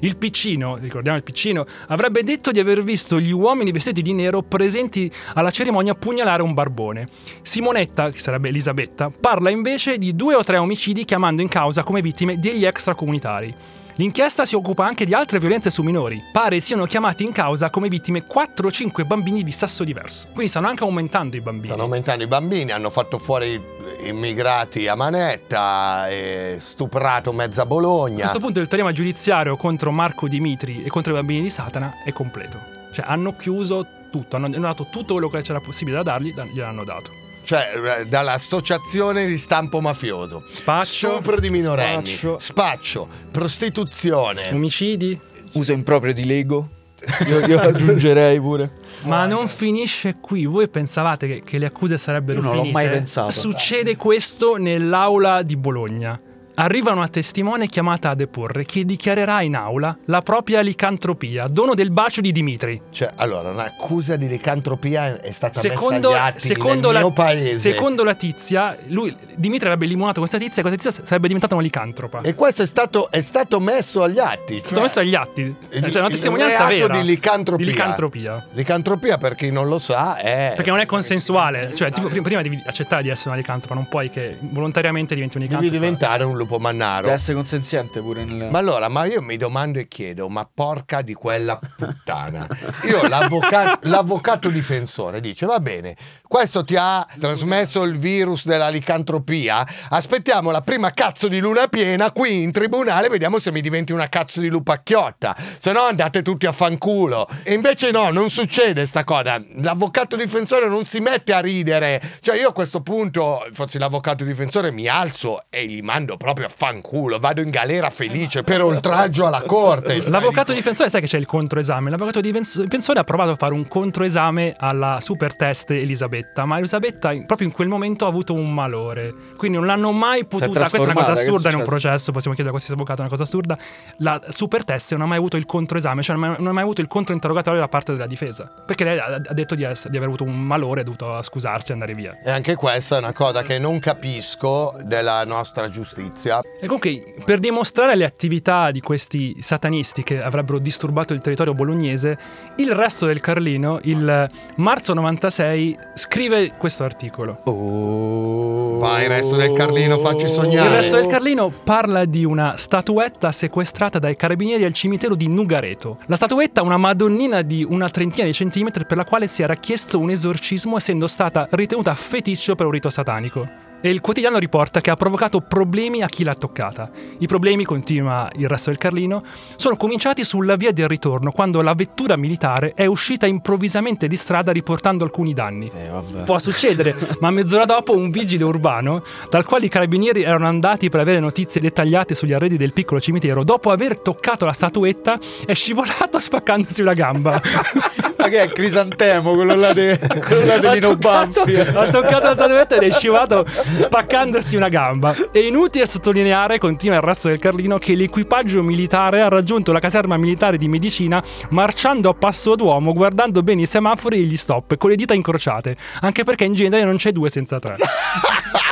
Il piccino, ricordiamo il piccino, avrebbe detto di aver visto gli uomini vestiti di nero presenti alla cerimonia pugnalare un barbone. Simonetta, che sarebbe Elisabetta, parla invece di due o tre omicidi chiamando in causa come vittime degli extracomunitari. L'inchiesta si occupa anche di altre violenze su minori. Pare siano chiamati in causa come vittime 4 o 5 bambini di sesso diverso. Quindi stanno anche aumentando i bambini. Stanno aumentando i bambini, hanno fatto fuori immigrati a manetta, e stuprato mezza A Bologna. questo punto il teorema giudiziario contro Marco Dimitri e contro i bambini di Satana è completo. Cioè hanno chiuso tutto, hanno dato tutto quello che c'era possibile da dargli, da- gliel'hanno dato. Cioè, eh, dall'associazione di stampo mafioso. Spaccio, Stupro di minorenni. Spaccio. Spaccio. Prostituzione. omicidi. Uso improprio di Lego. <laughs> Io, io aggiungerei pure. Ma non finisce qui. Voi pensavate che, che le accuse sarebbero Io non l'ho finite? mai pensato. Succede questo nell'aula di Bologna. Arriva una testimone chiamata a deporre che dichiarerà in aula la propria licantropia, dono del bacio di Dimitri. Cioè, allora, un'accusa di licantropia è stata Secondo, messa agli secondo nel la, mio paese. secondo la tizia, lui, Dimitri avrebbe limonato questa tizia e questa tizia sarebbe diventata una licantropa. È E questo è stato, è stato messo agli atti. stato cioè, messo agli atti. Cioè, una testimonianza vera. di licantropia. Di licantropia. Licantropia, per chi non lo sa, è... Perché non è consensuale. Cioè, tipo, prima- devi accettare di essere una licantropa, non puoi che volontariamente diventi un Devi licantropa. diventare un lupo mannaro. Deve essere consenziente pure nel... Ma allora, ma io mi domando e chiedo, ma porca di quella puttana. Io, l'avvoca- l'avvocato difensore, dice, va bene, questo ti ha trasmesso il virus della licantropia, aspettiamo la prima cazzo di luna piena qui in tribunale, vediamo se mi diventi una cazzo di lupacchiotta, se no andate tutti a fanculo. E invece no, non succede sta cosa, l'avvocato difensore non si mette a ridere, cioè io a questo punto, fossi l'avvocato difensore, mi alzo e li mando proprio a fanculo, vado in galera felice per oltraggio alla corte. L'avvocato difensore sai che c'è il controesame. L'avvocato difens- difensore ha provato a fare un controesame alla super test Elisabetta, ma Elisabetta proprio in quel momento ha avuto un malore. Quindi non l'hanno mai potuta. Questa è una cosa è assurda in un processo. Possiamo chiedere a qualsiasi avvocato una cosa assurda. La super test non ha mai avuto il controesame, cioè non ha mai- avuto il controinterrogatorio da parte della difesa. Perché lei ha, detto di, ess- di aver avuto un malore, ha dovuto scusarsi e andare via. E anche questa è una cosa che non capisco della nostra giustizia. E comunque, per dimostrare le attività di questi satanisti che avrebbero disturbato il territorio bolognese, il resto del Carlino, il marzo 96, scrive questo articolo. Oh. Vai, resto del Carlino, facci sognare. Il resto del Carlino parla di una statuetta sequestrata dai carabinieri al cimitero di Nugareto. La statuetta è una madonnina di una trentina di centimetri per la quale si era chiesto un esorcismo essendo stata ritenuta feticcio per un rito satanico. E il quotidiano riporta che ha provocato problemi a chi l'ha toccata. I problemi, continua il resto del Carlino, sono cominciati sulla via del ritorno, quando la vettura militare è uscita improvvisamente di strada riportando alcuni danni. Eh. Può succedere, <laughs> ma mezz'ora dopo un vigile urbano, dal quale i carabinieri erano andati per avere notizie dettagliate sugli arredi del piccolo cimitero, dopo aver toccato la statuetta, è scivolato <laughs> spaccandosi una gamba. <laughs> Ma che è Crisantemo, quello là di <laughs> quello là di toccato, Banfi? ha toccato la statuetta ed è scivolato spaccandosi una gamba. È inutile sottolineare, continua il resto del Carlino, che l'equipaggio militare ha raggiunto la caserma militare di medicina marciando a passo d'uomo, guardando bene i semafori e gli stop, con le dita incrociate, anche perché in genere non c'è due senza tre. <laughs>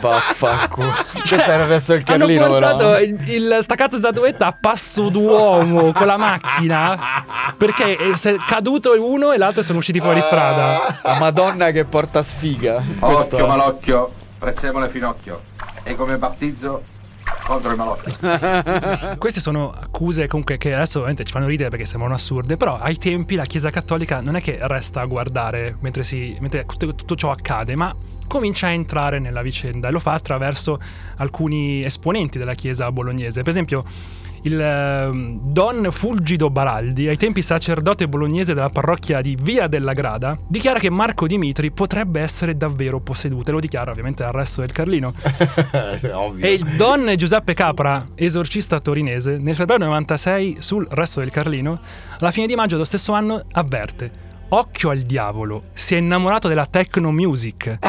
Vaffanculo. Questo era il resto del Hanno Carlino, portato però. il, il, sta cazzo statuetta a passo d'uomo con la macchina perché è se- è caduto uno e l'altro sono usciti fuori strada. La Madonna che porta sfiga. Questo Occhio malocchio, prezzemolo finocchio. E come battizzo contro il malocchio. <laughs> Queste sono accuse comunque che adesso ovviamente ci fanno ridere perché sembrano assurde, però ai tempi la Chiesa Cattolica non è che resta a guardare mentre, si, mentre tutto, tutto ciò accade, ma comincia a entrare nella vicenda e lo fa attraverso alcuni esponenti della Chiesa bolognese. Per esempio il ehm, Don Fulgido Baraldi, ai tempi sacerdote bolognese della parrocchia di Via della Grada, dichiara che Marco Dimitri potrebbe essere davvero posseduto e lo dichiara ovviamente al resto del Carlino. <laughs> E il Don Giuseppe Capra, esorcista torinese, nel febbraio 96 sul resto del Carlino, alla fine di maggio dello stesso anno avverte occhio al diavolo, si è innamorato della techno music. <laughs>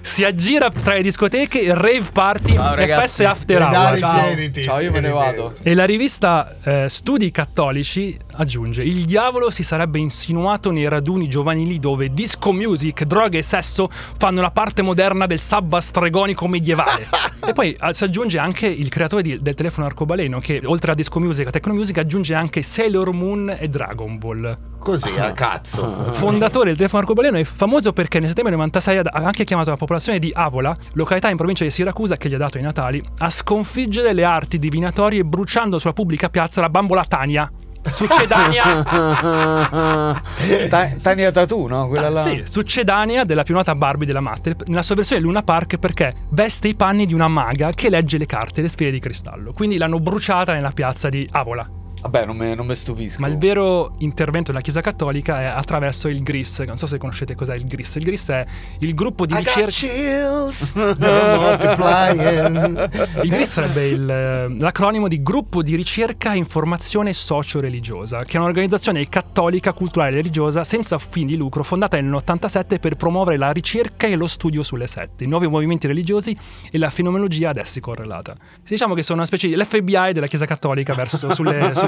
si aggira tra le discoteche, rave party Ciao, e ragazzi. feste after hour. Ciao, siediti, ciao, io me ne vado. E la rivista eh, Studi Cattolici aggiunge: Il diavolo si sarebbe insinuato nei raduni giovanili dove disco music, droghe e sesso fanno la parte moderna del sabba stregonico medievale. <laughs> e poi eh, si aggiunge anche il creatore di- del telefono arcobaleno, che oltre a disco music e techno music aggiunge anche Sailor Moon e Dragon Ball. Così, a cazzo. Fondatore del telefono arcobaleno è famoso perché nel settembre 96 ha anche chiamato la popolazione di Avola, località in provincia di Siracusa che gli ha dato i natali, a sconfiggere le arti divinatorie bruciando sulla pubblica piazza la bambola Tania. Succedania Ta- Tania Tatu, no? Quella là. Sì, succedania della più nota Barbie della Mattel nella sua versione Luna Park perché veste i panni di una maga che legge le carte e le sfere di cristallo. Quindi l'hanno bruciata nella piazza di Avola. Vabbè, non me, non me stupisco. Ma il vero intervento della Chiesa Cattolica è attraverso il GRIS. Non so se conoscete cos'è il GRIS. Il GRIS è il gruppo di ricerca. chills, <laughs> they're multiplying. Il GRIS sarebbe il, eh, l'acronimo di Gruppo di ricerca e informazione socio-religiosa, che è un'organizzazione cattolica, culturale e religiosa senza fini di lucro, fondata nell'87 per promuovere la ricerca e lo studio sulle sette, i nuovi movimenti religiosi e la fenomenologia ad essi correlata. Diciamo che sono una specie di l'FBI della Chiesa Cattolica verso sulle, sulle- <laughs>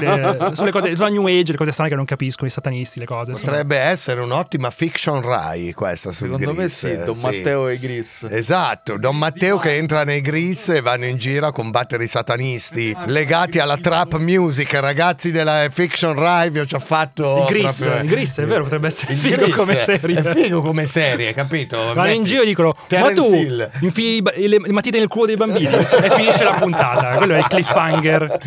sulle cose, sulla New Age, le cose strane che non capiscono, i satanisti, le cose. insomma. Potrebbe essere un'ottima fiction Rai questa sul Secondo me Gris, sì, Don sì. Matteo e Gris. Esatto, Don Matteo che entra nei Gris e vanno in giro a combattere i satanisti legati alla trap music. Ragazzi della fiction Rai vi ho già fatto Il Gris, proprio- il Gris è vero, potrebbe essere Il figo Gris come serie. È figo come serie, capito? Vanno Metti in giro e dicono: Ma Terence tu Hill. infili le, le matite nel culo dei bambini e finisce la puntata. Quello è il cliffhanger.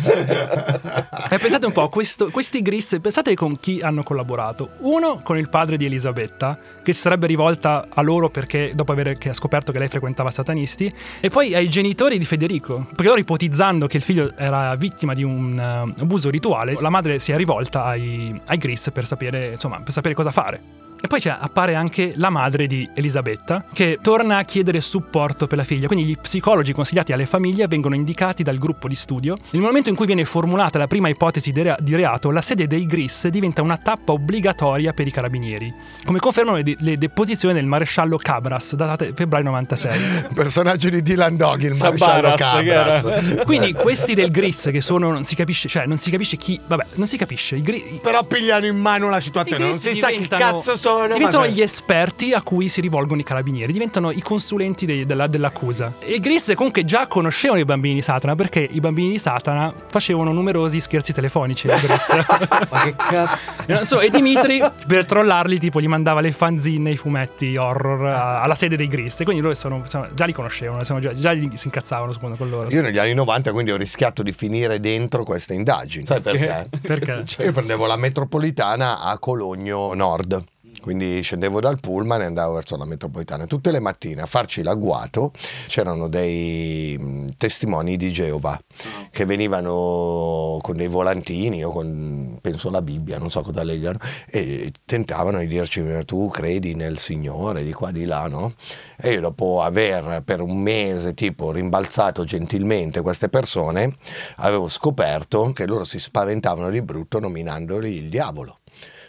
E <laughs> pensate un po', questo- questi Gris, pensate con chi hanno collaborato. Uno con il padre di Elisabetta, che si sarebbe rivolta a loro perché dopo aver che ha scoperto che lei frequentava satanisti, e poi ai genitori di Federico, perché loro ipotizzando che il figlio era vittima di un eh, abuso rituale, la madre si è rivolta ai, ai Gris per sapere, insomma, per sapere cosa fare. E poi c'è- appare anche la madre di Elisabetta che torna a chiedere supporto per la figlia. Quindi gli psicologi consigliati alle famiglie vengono indicati dal gruppo di studio. Nel momento in cui viene formulata la prima ipotesi di rea- di reato, la sede dei GRIS diventa una tappa obbligatoria per i carabinieri, come confermano le, de- le deposizioni del maresciallo Cabras, datate febbraio 96. <laughs> Personaggio di Dylan Dog, il maresciallo Sabaras, che Cabras. Quindi questi del GRIS che sono non si capisce, cioè non si capisce chi, vabbè, non si capisce. I gri- Però pigliano in mano la situazione, non si sa chi cazzo sono. Diventano ma- gli esperti a cui si rivolgono i carabinieri, diventano i consulenti dei- della- dell'accusa. E i Gris comunque già conoscevano i bambini di Satana perché i bambini di Satana facevano numerosi scherzi telefonici. Gris. <laughs> Ma che cazzo? E non so, e Dimitri per trollarli tipo gli mandava le fanzine, i fumetti horror a- alla sede dei Gris. E quindi loro sono- sono- già li conoscevano, sono già, già gli- si incazzavano secondo con loro. Io negli anni 90 quindi ho rischiato di finire dentro queste indagini. Sai perché? Perché? Io prendevo la metropolitana a Cologno Nord. Quindi scendevo dal pullman e andavo verso la metropolitana. Tutte le mattine a farci l'agguato c'erano dei testimoni di Geova che venivano con dei volantini o con, penso, la Bibbia, non so cosa legano, e tentavano di dirci tu credi nel Signore di qua di là, no? E io dopo aver per un mese tipo rimbalzato gentilmente queste persone, avevo scoperto che loro si spaventavano di brutto nominandoli il diavolo.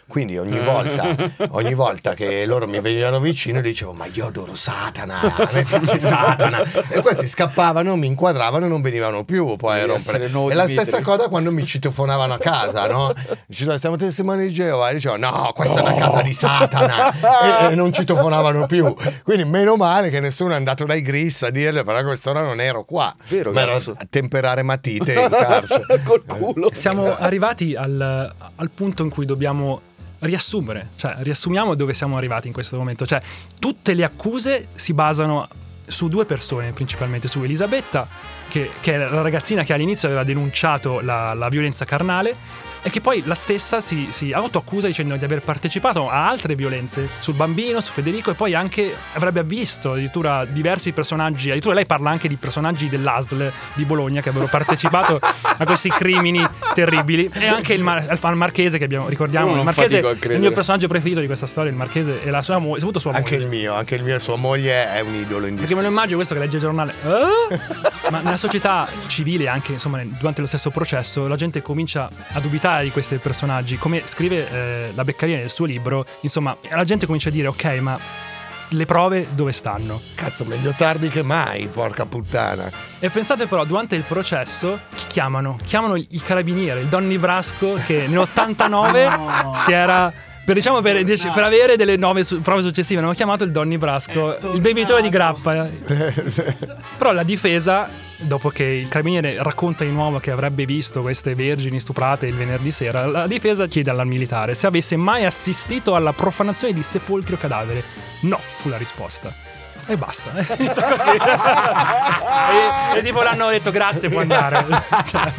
Quindi ogni volta, ogni volta che loro mi venivano vicino dicevo ma io adoro Satana, a me piace Satana. E questi scappavano, mi inquadravano e non venivano più poi a rompere. E la stessa cosa quando mi citofonavano a casa, no? Dicevano siamo testimoni di Geova, e dicevo no, questa è una casa di Satana e, e non citofonavano più. Quindi meno male che nessuno è andato dai Gris a dirle però a quest'ora non ero qua, Vero, ma ero a temperare matite in carcere. <laughs> Col culo. Siamo arrivati al, al punto in cui dobbiamo riassumere, cioè riassumiamo dove siamo arrivati in questo momento, cioè tutte le accuse si basano su due persone principalmente, su Elisabetta, che, che è la ragazzina che all'inizio aveva denunciato la, la violenza carnale e che poi la stessa si, si autoaccusa dicendo di aver partecipato a altre violenze sul bambino, su Federico e poi anche avrebbe visto addirittura diversi personaggi, addirittura lei parla anche di personaggi dell'ASL di Bologna che avrebbero partecipato a questi crimini terribili e anche il, mar- il marchese che abbiamo, ricordiamo, il marchese il mio personaggio preferito di questa storia, il marchese e la sua moglie, soprattutto sua Anche moglie. il mio, anche il mio, sua moglie è un idolo Perché indiscusso. Me lo immagino questo che legge il giornale. "Eh?" Ma nella società civile, anche insomma, durante lo stesso processo, la gente comincia a dubitare di questi personaggi. Come scrive eh, la Beccaria nel suo libro, insomma, la gente comincia a dire: ok, ma le prove dove stanno? Cazzo, meglio tardi che mai, porca puttana. E pensate però, durante il processo, chi chiamano? Chiamano il, carabiniere, il Donny Brasco, che nell'89 <laughs> si era. Per, diciamo, per, per avere delle nuove su- prove successive, hanno chiamato il Donny Brasco, il bevitore di grappa. <laughs> Però la difesa, dopo che il carabiniere racconta di nuovo che avrebbe visto queste vergini stuprate il venerdì sera, la difesa chiede al militare se avesse mai assistito alla profanazione di sepolcri o cadavere. No, fu la risposta. E basta. È <laughs> e, e tipo l'hanno detto grazie, può andare. <laughs> Cioè,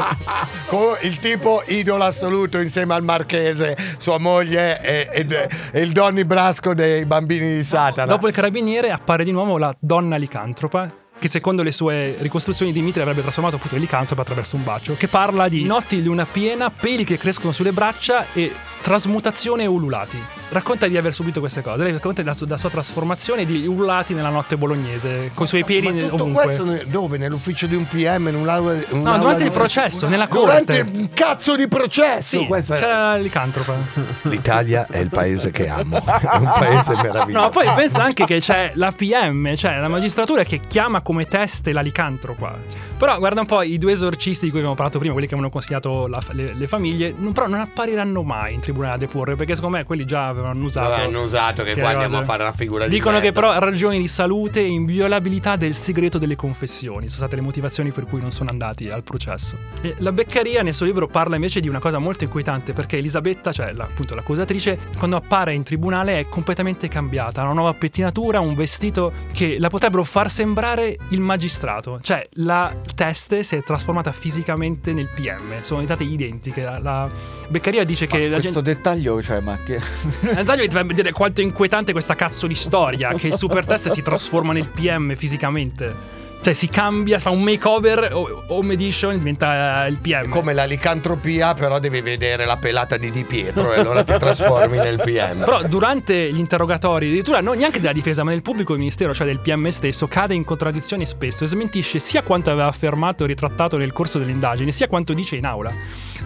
Con il tipo idolo assoluto insieme al marchese, sua moglie e, ed- e il Donny Brasco dei bambini di Satana. dopo il carabiniere appare di nuovo la donna licantropa che secondo le sue ricostruzioni Dimitri avrebbe trasformato appunto il licantropo attraverso un bacio, che parla di notti di luna piena, peli che crescono sulle braccia e trasmutazione e ululati. Racconta di aver subito queste cose, lei racconta della sua, della sua trasformazione di ululati nella notte bolognese, con i suoi peli Ma tutto ovunque. questo dove? Nell'ufficio di un PM? In un'aula, No, durante il processo, nella Durante corte. un cazzo di processo! Sì, Questa è- c'era licantropa. <laughs> L'Italia è il paese che amo, <laughs> è un paese <laughs> meraviglioso. No, poi pensa anche che c'è la PM, cioè la magistratura che chiama come teste la licantropa. Però guarda un po' i due esorcisti di cui abbiamo parlato prima, quelli che avevano consigliato la- le, le famiglie, non, però non appariranno mai in tribunale a deporre, perché secondo me quelli già avevano annusato. Avevano usato che che qua andiamo a fare una figura di Dicono che merda. però ragioni di salute e inviolabilità del segreto delle confessioni sono state le motivazioni per cui non sono andati al processo. E la Beccaria nel suo libro parla invece di una cosa molto inquietante perché Elisabetta, cioè la- appunto l'accusatrice, quando appare in tribunale è completamente cambiata, ha una nuova pettinatura, un vestito che la potrebbero far sembrare il magistrato, cioè la teste si è trasformata fisicamente nel PM, sono diventate identiche. La, la Beccaria dice che la Questo gente... dettaglio, cioè, ma che. <laughs> Eh, Zaglio ti fa vedere quanto è inquietante questa cazzo di storia. Che il super test si trasforma nel PM fisicamente. Cioè si cambia, fa un makeover, o- home edition, diventa il PM. Come la licantropia, però devi vedere la pelata di Di Pietro e allora ti trasformi nel PM. Però durante gli interrogatori, addirittura non neanche della difesa, ma del pubblico ministero, cioè del PM stesso, cade in contraddizioni spesso e smentisce sia quanto aveva affermato e ritrattato nel corso delle indagini, sia quanto dice in aula.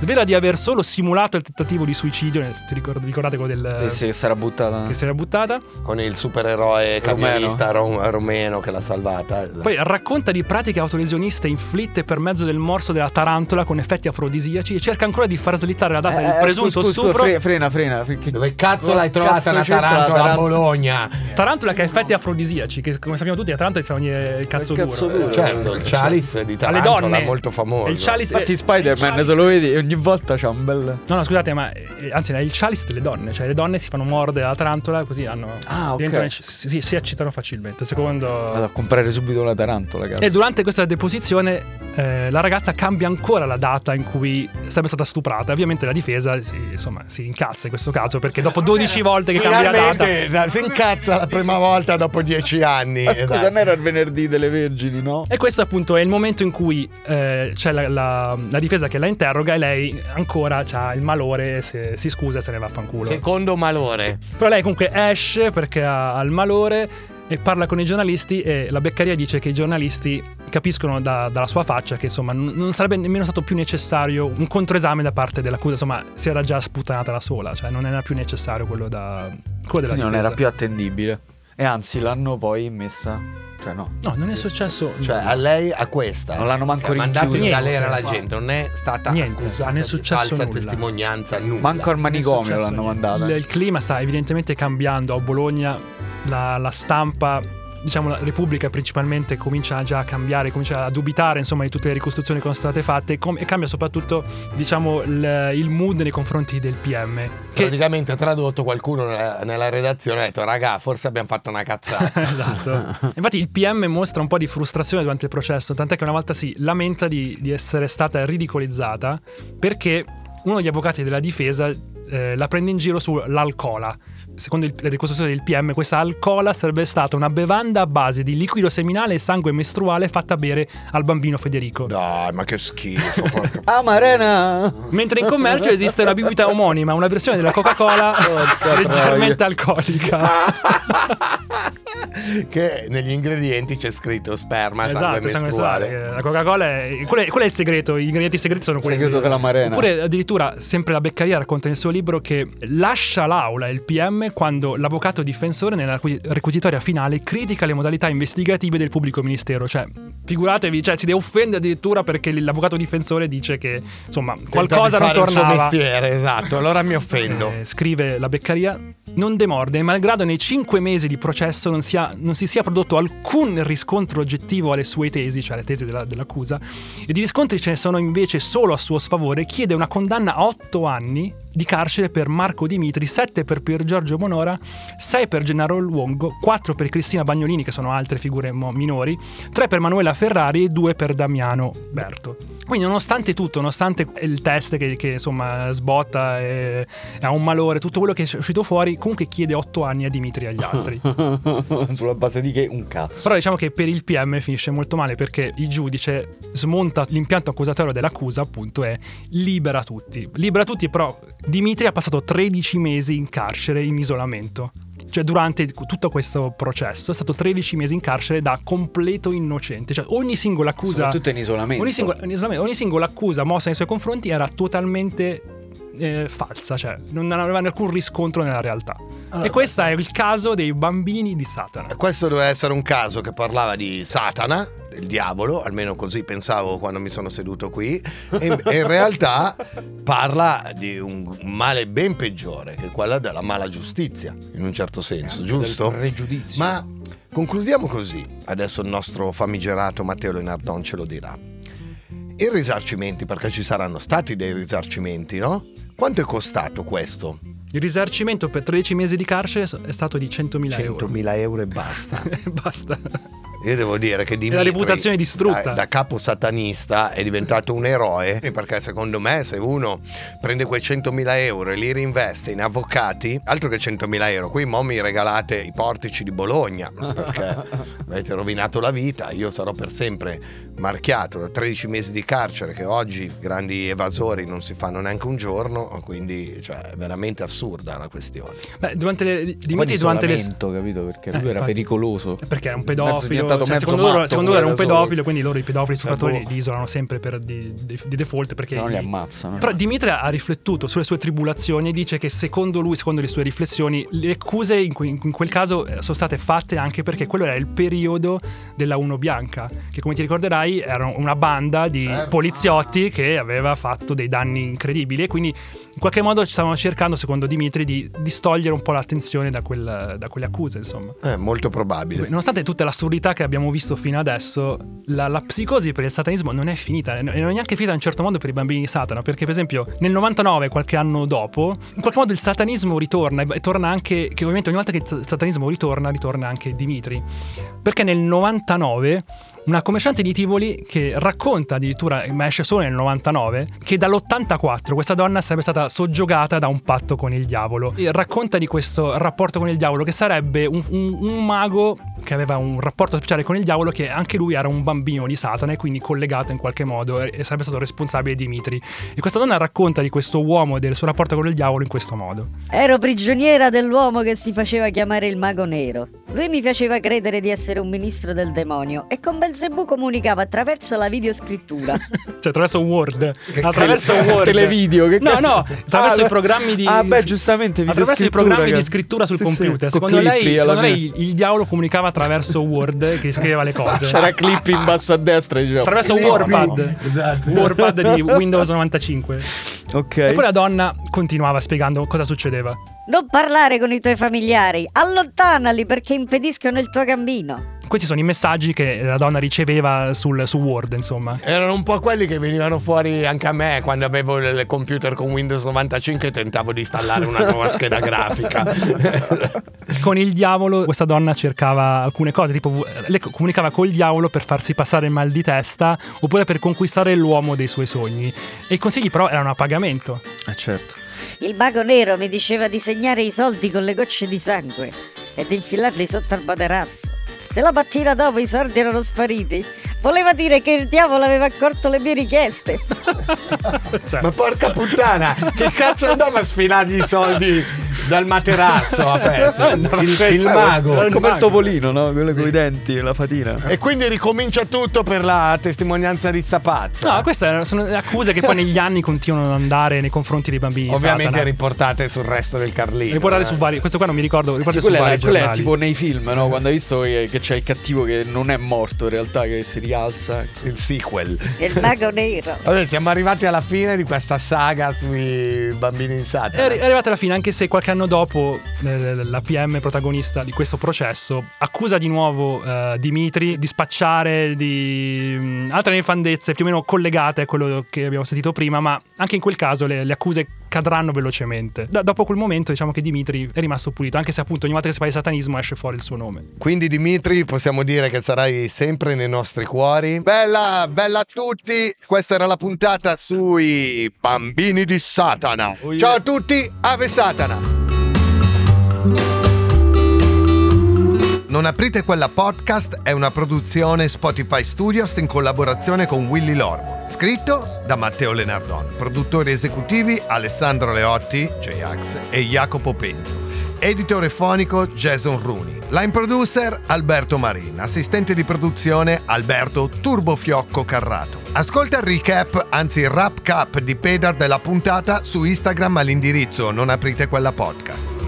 Svela di aver solo simulato il tentativo di suicidio, ti ricord- ricordate quello del... Sì, sì, che sarà buttata. Che si era buttata. Con il supereroe camionista rom- romeno che l'ha salvata. Poi racconta di pratiche autolesioniste inflitte per mezzo del morso della tarantola con effetti afrodisiaci e cerca ancora di far slittare la data del Eh, presunto scusa, stupro. fre- frena, frena. Che- Dove cazzo l'hai Cazzo trovata una la tarantola a? Bologna? Tarantola che ha effetti afrodisiaci, che come sappiamo tutti la tarantola ti fa venire il cazzo, cazzo duro. duro. Certo, il chalice di tarantola è molto famoso. Il chalice Infatti, eh, Spider-Man, il se lo vedi, ogni volta c'ha un bel. No, no, scusate, ma eh, anzi, è il chalice delle donne. Cioè, le donne si fanno mordere la tarantola così hanno. Ah, ok. diventano- si, si- si eccitano facilmente. Secondo. Vado a comprare subito la tarantola, cazzo. E durante questa deposizione eh, la ragazza cambia ancora la data in cui sarebbe stata stuprata. Ovviamente la difesa si, insomma, si incazza in questo caso perché dopo 12 volte che cambia la data. Finalmente si incazza la prima volta dopo dieci anni. Ma scusa, Dai. non era il venerdì delle Vergini, no? E questo appunto è il momento in cui eh, c'è la, la- la difesa che la interroga e lei ancora ha il malore, se- si scusa e se ne va a fanculo. Secondo malore. Però lei comunque esce perché ha, ha il malore e parla con i giornalisti e la Beccaria dice che i giornalisti capiscono da- dalla sua faccia che insomma non non sarebbe nemmeno stato più necessario un controesame da parte dell'accusa, insomma si era già sputtanata da sola, cioè non era più necessario quello, da, quello della Quindi non difesa. era più attendibile. E anzi, l'hanno poi messa. Cioè, no. No, non è successo Cioè, a lei, a questa. Non l'hanno manco che ha mandato in rinchiusa. galera la gente, non è stata Niente, accusata non è di successo falsa nulla. testimonianza, nulla. Manco al manicomio l'hanno niente. mandata. Il, il clima sta evidentemente cambiando a Bologna, la, la stampa, diciamo la Repubblica principalmente comincia già a cambiare, comincia a dubitare insomma di tutte le ricostruzioni che sono state fatte com- e cambia soprattutto diciamo il, il mood nei confronti del PM. Che, Praticamente tradotto qualcuno nella, nella redazione ha detto raga forse abbiamo fatto una cazzata <laughs> esatto. <laughs> Infatti il PM mostra un po' di frustrazione durante il processo, tant'è che una volta si lamenta di, di essere stata ridicolizzata perché uno degli avvocati della difesa eh, la prende in giro sull'alcola. Secondo il- le ricostruzioni del PM, questa alcola sarebbe stata una bevanda a base di liquido seminale e sangue mestruale fatta bere al bambino Federico. dai ma che schifo porca <laughs> Ah, Marena! Mentre in commercio esiste una bibita omonima, una versione della Coca-Cola <laughs> Porca leggermente alcolica. <laughs> che negli ingredienti c'è scritto sperma, sangue Esatto, sangue mestruale. mestruale. La Coca-Cola è. Quello è, quello è il segreto. Gli ingredienti segreti sono quelli. Segreto della Marena. Oppure addirittura, sempre la Beccaria racconta nel suo libro che lascia l'aula il PM quando l'avvocato difensore nella requi- requisitoria finale critica le modalità investigative del pubblico ministero. Cioè, figuratevi, cioè, si deve offendere addirittura perché l'avvocato difensore dice che insomma qualcosa non fare il suo tornava. mestiere, esatto. Allora mi <laughs> offendo. Eh, scrive la Beccaria, non demorde, malgrado nei cinque mesi di processo non, sia- non si sia prodotto alcun riscontro oggettivo alle sue tesi, cioè alle tesi della- dell'accusa, e di riscontri ce ne sono invece solo a suo sfavore, chiede una condanna a otto anni di carcere per Marco Dimitri, 7 per Pier Giorgio Monora, 6 per Gennaro Luongo, 4 per Cristina Bagnolini, che sono altre figure minori, 3 per Manuela Ferrari e 2 per Damiano Berto. Quindi nonostante tutto, nonostante il test che, che, insomma sbotta e ha un malore, tutto quello che è uscito fuori, comunque chiede 8 anni a Dimitri e agli altri. <laughs> Sulla base di che? Un cazzo. Però diciamo che per il PM finisce molto male perché il giudice smonta l'impianto accusatorio dell'accusa, appunto, e libera tutti. Libera tutti, però Dimitri ha passato 13 mesi in carcere in isolamento. Cioè, durante tutto questo processo è stato 13 mesi in carcere da completo innocente. Cioè, ogni singola accusa. Soprattutto in isolamento. Ogni singola, in isolamento, ogni singola accusa mossa nei suoi confronti era totalmente eh, falsa, cioè non aveva alcun riscontro nella realtà. Ah, e questo è il caso dei bambini di Satana. Questo doveva essere un caso che parlava di Satana, il diavolo, almeno così pensavo quando mi sono seduto qui, e in, e in realtà parla di un male ben peggiore, che è quello della mala giustizia, in un certo senso, giusto? Del pregiudizio. Ma concludiamo così, adesso il nostro famigerato Matteo Lenardon ce lo dirà. I risarcimenti, perché ci saranno stati dei risarcimenti, no? Quanto è costato questo? Il risarcimento per 13 mesi di carcere è stato di 100.000 euro. 100.000 euro e basta. <laughs> Basta. Io devo dire che Dimitri, la reputazione distrutta. Da, da capo satanista è diventato un eroe perché secondo me se uno prende quei 100.000 euro e li reinveste in avvocati, altro che 100.000 euro, qui mo mi regalate i portici di Bologna perché <laughs> avete rovinato la vita, io sarò per sempre marchiato da 13 mesi di carcere che oggi grandi evasori non si fanno neanche un giorno, quindi cioè, è veramente assurda la questione. Beh, durante le, Dimitri di durante le capito? Perché Eh, lui era infatti. pericoloso. perché era un pedofilo, diventato cioè, mezzo secondo loro, matto secondo loro era un pedofilo, solo. quindi loro i pedofili sfruttatori boh. li isolano sempre per di, di- di default perché Se no li ammazzano. Però Dimitri ha riflettuto sulle sue tribulazioni e dice che secondo lui, secondo le sue riflessioni, le accuse in, que- in quel caso eh, sono state fatte anche perché quello era il periodo della Uno Bianca, che come ti ricorderai era una banda di poliziotti che aveva fatto dei danni incredibili e quindi in qualche modo ci stavano cercando, secondo Dimitri, di distogliere un po' l'attenzione da, quel- da quelle accuse, insomma. È molto probabile. Nonostante tutta l'assurdità che abbiamo visto fino adesso, la, la psicosi per il satanismo non è finita, e non è neanche finita in un certo modo per i bambini di Satana, perché per esempio nel 99, qualche anno dopo, in qualche modo il satanismo ritorna, e torna anche, che ovviamente ogni volta che il satanismo ritorna, ritorna anche Dimitri, perché nel 99 una commerciante di Tivoli che racconta addirittura, ma esce solo nel 99, che dall'84 questa donna sarebbe stata soggiogata da un patto con il diavolo. E racconta di questo rapporto con il diavolo che sarebbe un, un- un mago che aveva un rapporto speciale con il diavolo che anche lui era un bambino di Satana e quindi collegato in qualche modo e sarebbe stato responsabile di Dimitri. E questa donna racconta di questo uomo e del suo rapporto con il diavolo in questo modo. Ero prigioniera dell'uomo che si faceva chiamare il mago nero. Lui mi faceva credere di essere un ministro del demonio e con Belzebù comunicava attraverso la videoscrittura. <laughs> Cioè attraverso Word. Attraverso Word. Televideo, che No, cazzo? no, attraverso Ah, i programmi di Ah, beh, giustamente, Attraverso i programmi che- di scrittura sul Sì, sì, computer. con secondo lei, secondo lei il diavolo comunicava attraverso Word che scriveva le cose. C'era clip in basso a destra, diciamo. Attraverso. Warpad. Esatto. Warpad di <laughs> Windows 95. Ok. E poi la donna continuava spiegando cosa succedeva. Non parlare con i tuoi familiari, allontanali perché impediscono il tuo cammino. Questi sono i messaggi che la donna riceveva sul- su Word, insomma. Erano un po' quelli che venivano fuori anche a me quando avevo il computer con Windows 95 e tentavo di installare una nuova scheda grafica. <laughs> Con il diavolo questa donna cercava alcune cose, tipo lei comunicava col diavolo per farsi passare il mal di testa oppure per conquistare l'uomo dei suoi sogni. E i consigli però erano a pagamento. Eh, certo. Il mago nero mi diceva di segnare i soldi con le gocce di sangue e di infilarli sotto al materasso. Se la mattina dopo i soldi erano spariti, voleva dire che il diavolo aveva accorto le mie richieste. <laughs> Cioè, Ma porca puttana, che cazzo andava a sfilargli i soldi dal materazzo aperto. <laughs> il, il mago. Come il topolino, no? Quello con i denti, la fatina. E quindi ricomincia tutto per la testimonianza di Zapazza. No, queste sono le accuse che poi negli anni continuano ad andare nei confronti dei bambini. Ovviamente Satana. riportate sul resto del Carlino. Riportate eh. su vari. Questo qua non mi ricordo. Sì, Riportate su quella, è, vari quella è tipo nei film, no? Quando hai visto che, che c'è il cattivo che non è morto in realtà, che si rialza. Il sequel. Il mago nero. <laughs> Vabbè, siamo arrivati alla fine di questa saga sui bambini in È Satana. è arrivata alla fine, anche se qualche anno dopo eh, la PM protagonista di questo processo accusa di nuovo eh, Dimitri di spacciare di mh, altre nefandezze più o meno collegate a quello che abbiamo sentito prima, ma anche in quel caso le, le accuse cadranno velocemente. Da- dopo quel momento diciamo che Dimitri è rimasto pulito, anche se appunto ogni volta che si parla di satanismo esce fuori il suo nome. Quindi Dimitri possiamo dire che sarai sempre nei nostri cuori. Bella, bella a tutti. Questa era la puntata sui bambini di Satana. Oh, yeah. Ciao a tutti, Ave Satana. Non aprite quella podcast è una produzione Spotify Studios in collaborazione con Willy Lormo. Scritto da Matteo Lenardon. Produttori esecutivi Alessandro Leotti, J-Ax e Jacopo Penzo. Editore fonico Jason Rooney. Line producer Alberto Marin. Assistente di produzione Alberto Turbofiocco Carrato. Ascolta il recap, anzi il wrap cap di Pedar della puntata su Instagram all'indirizzo non aprite quella podcast.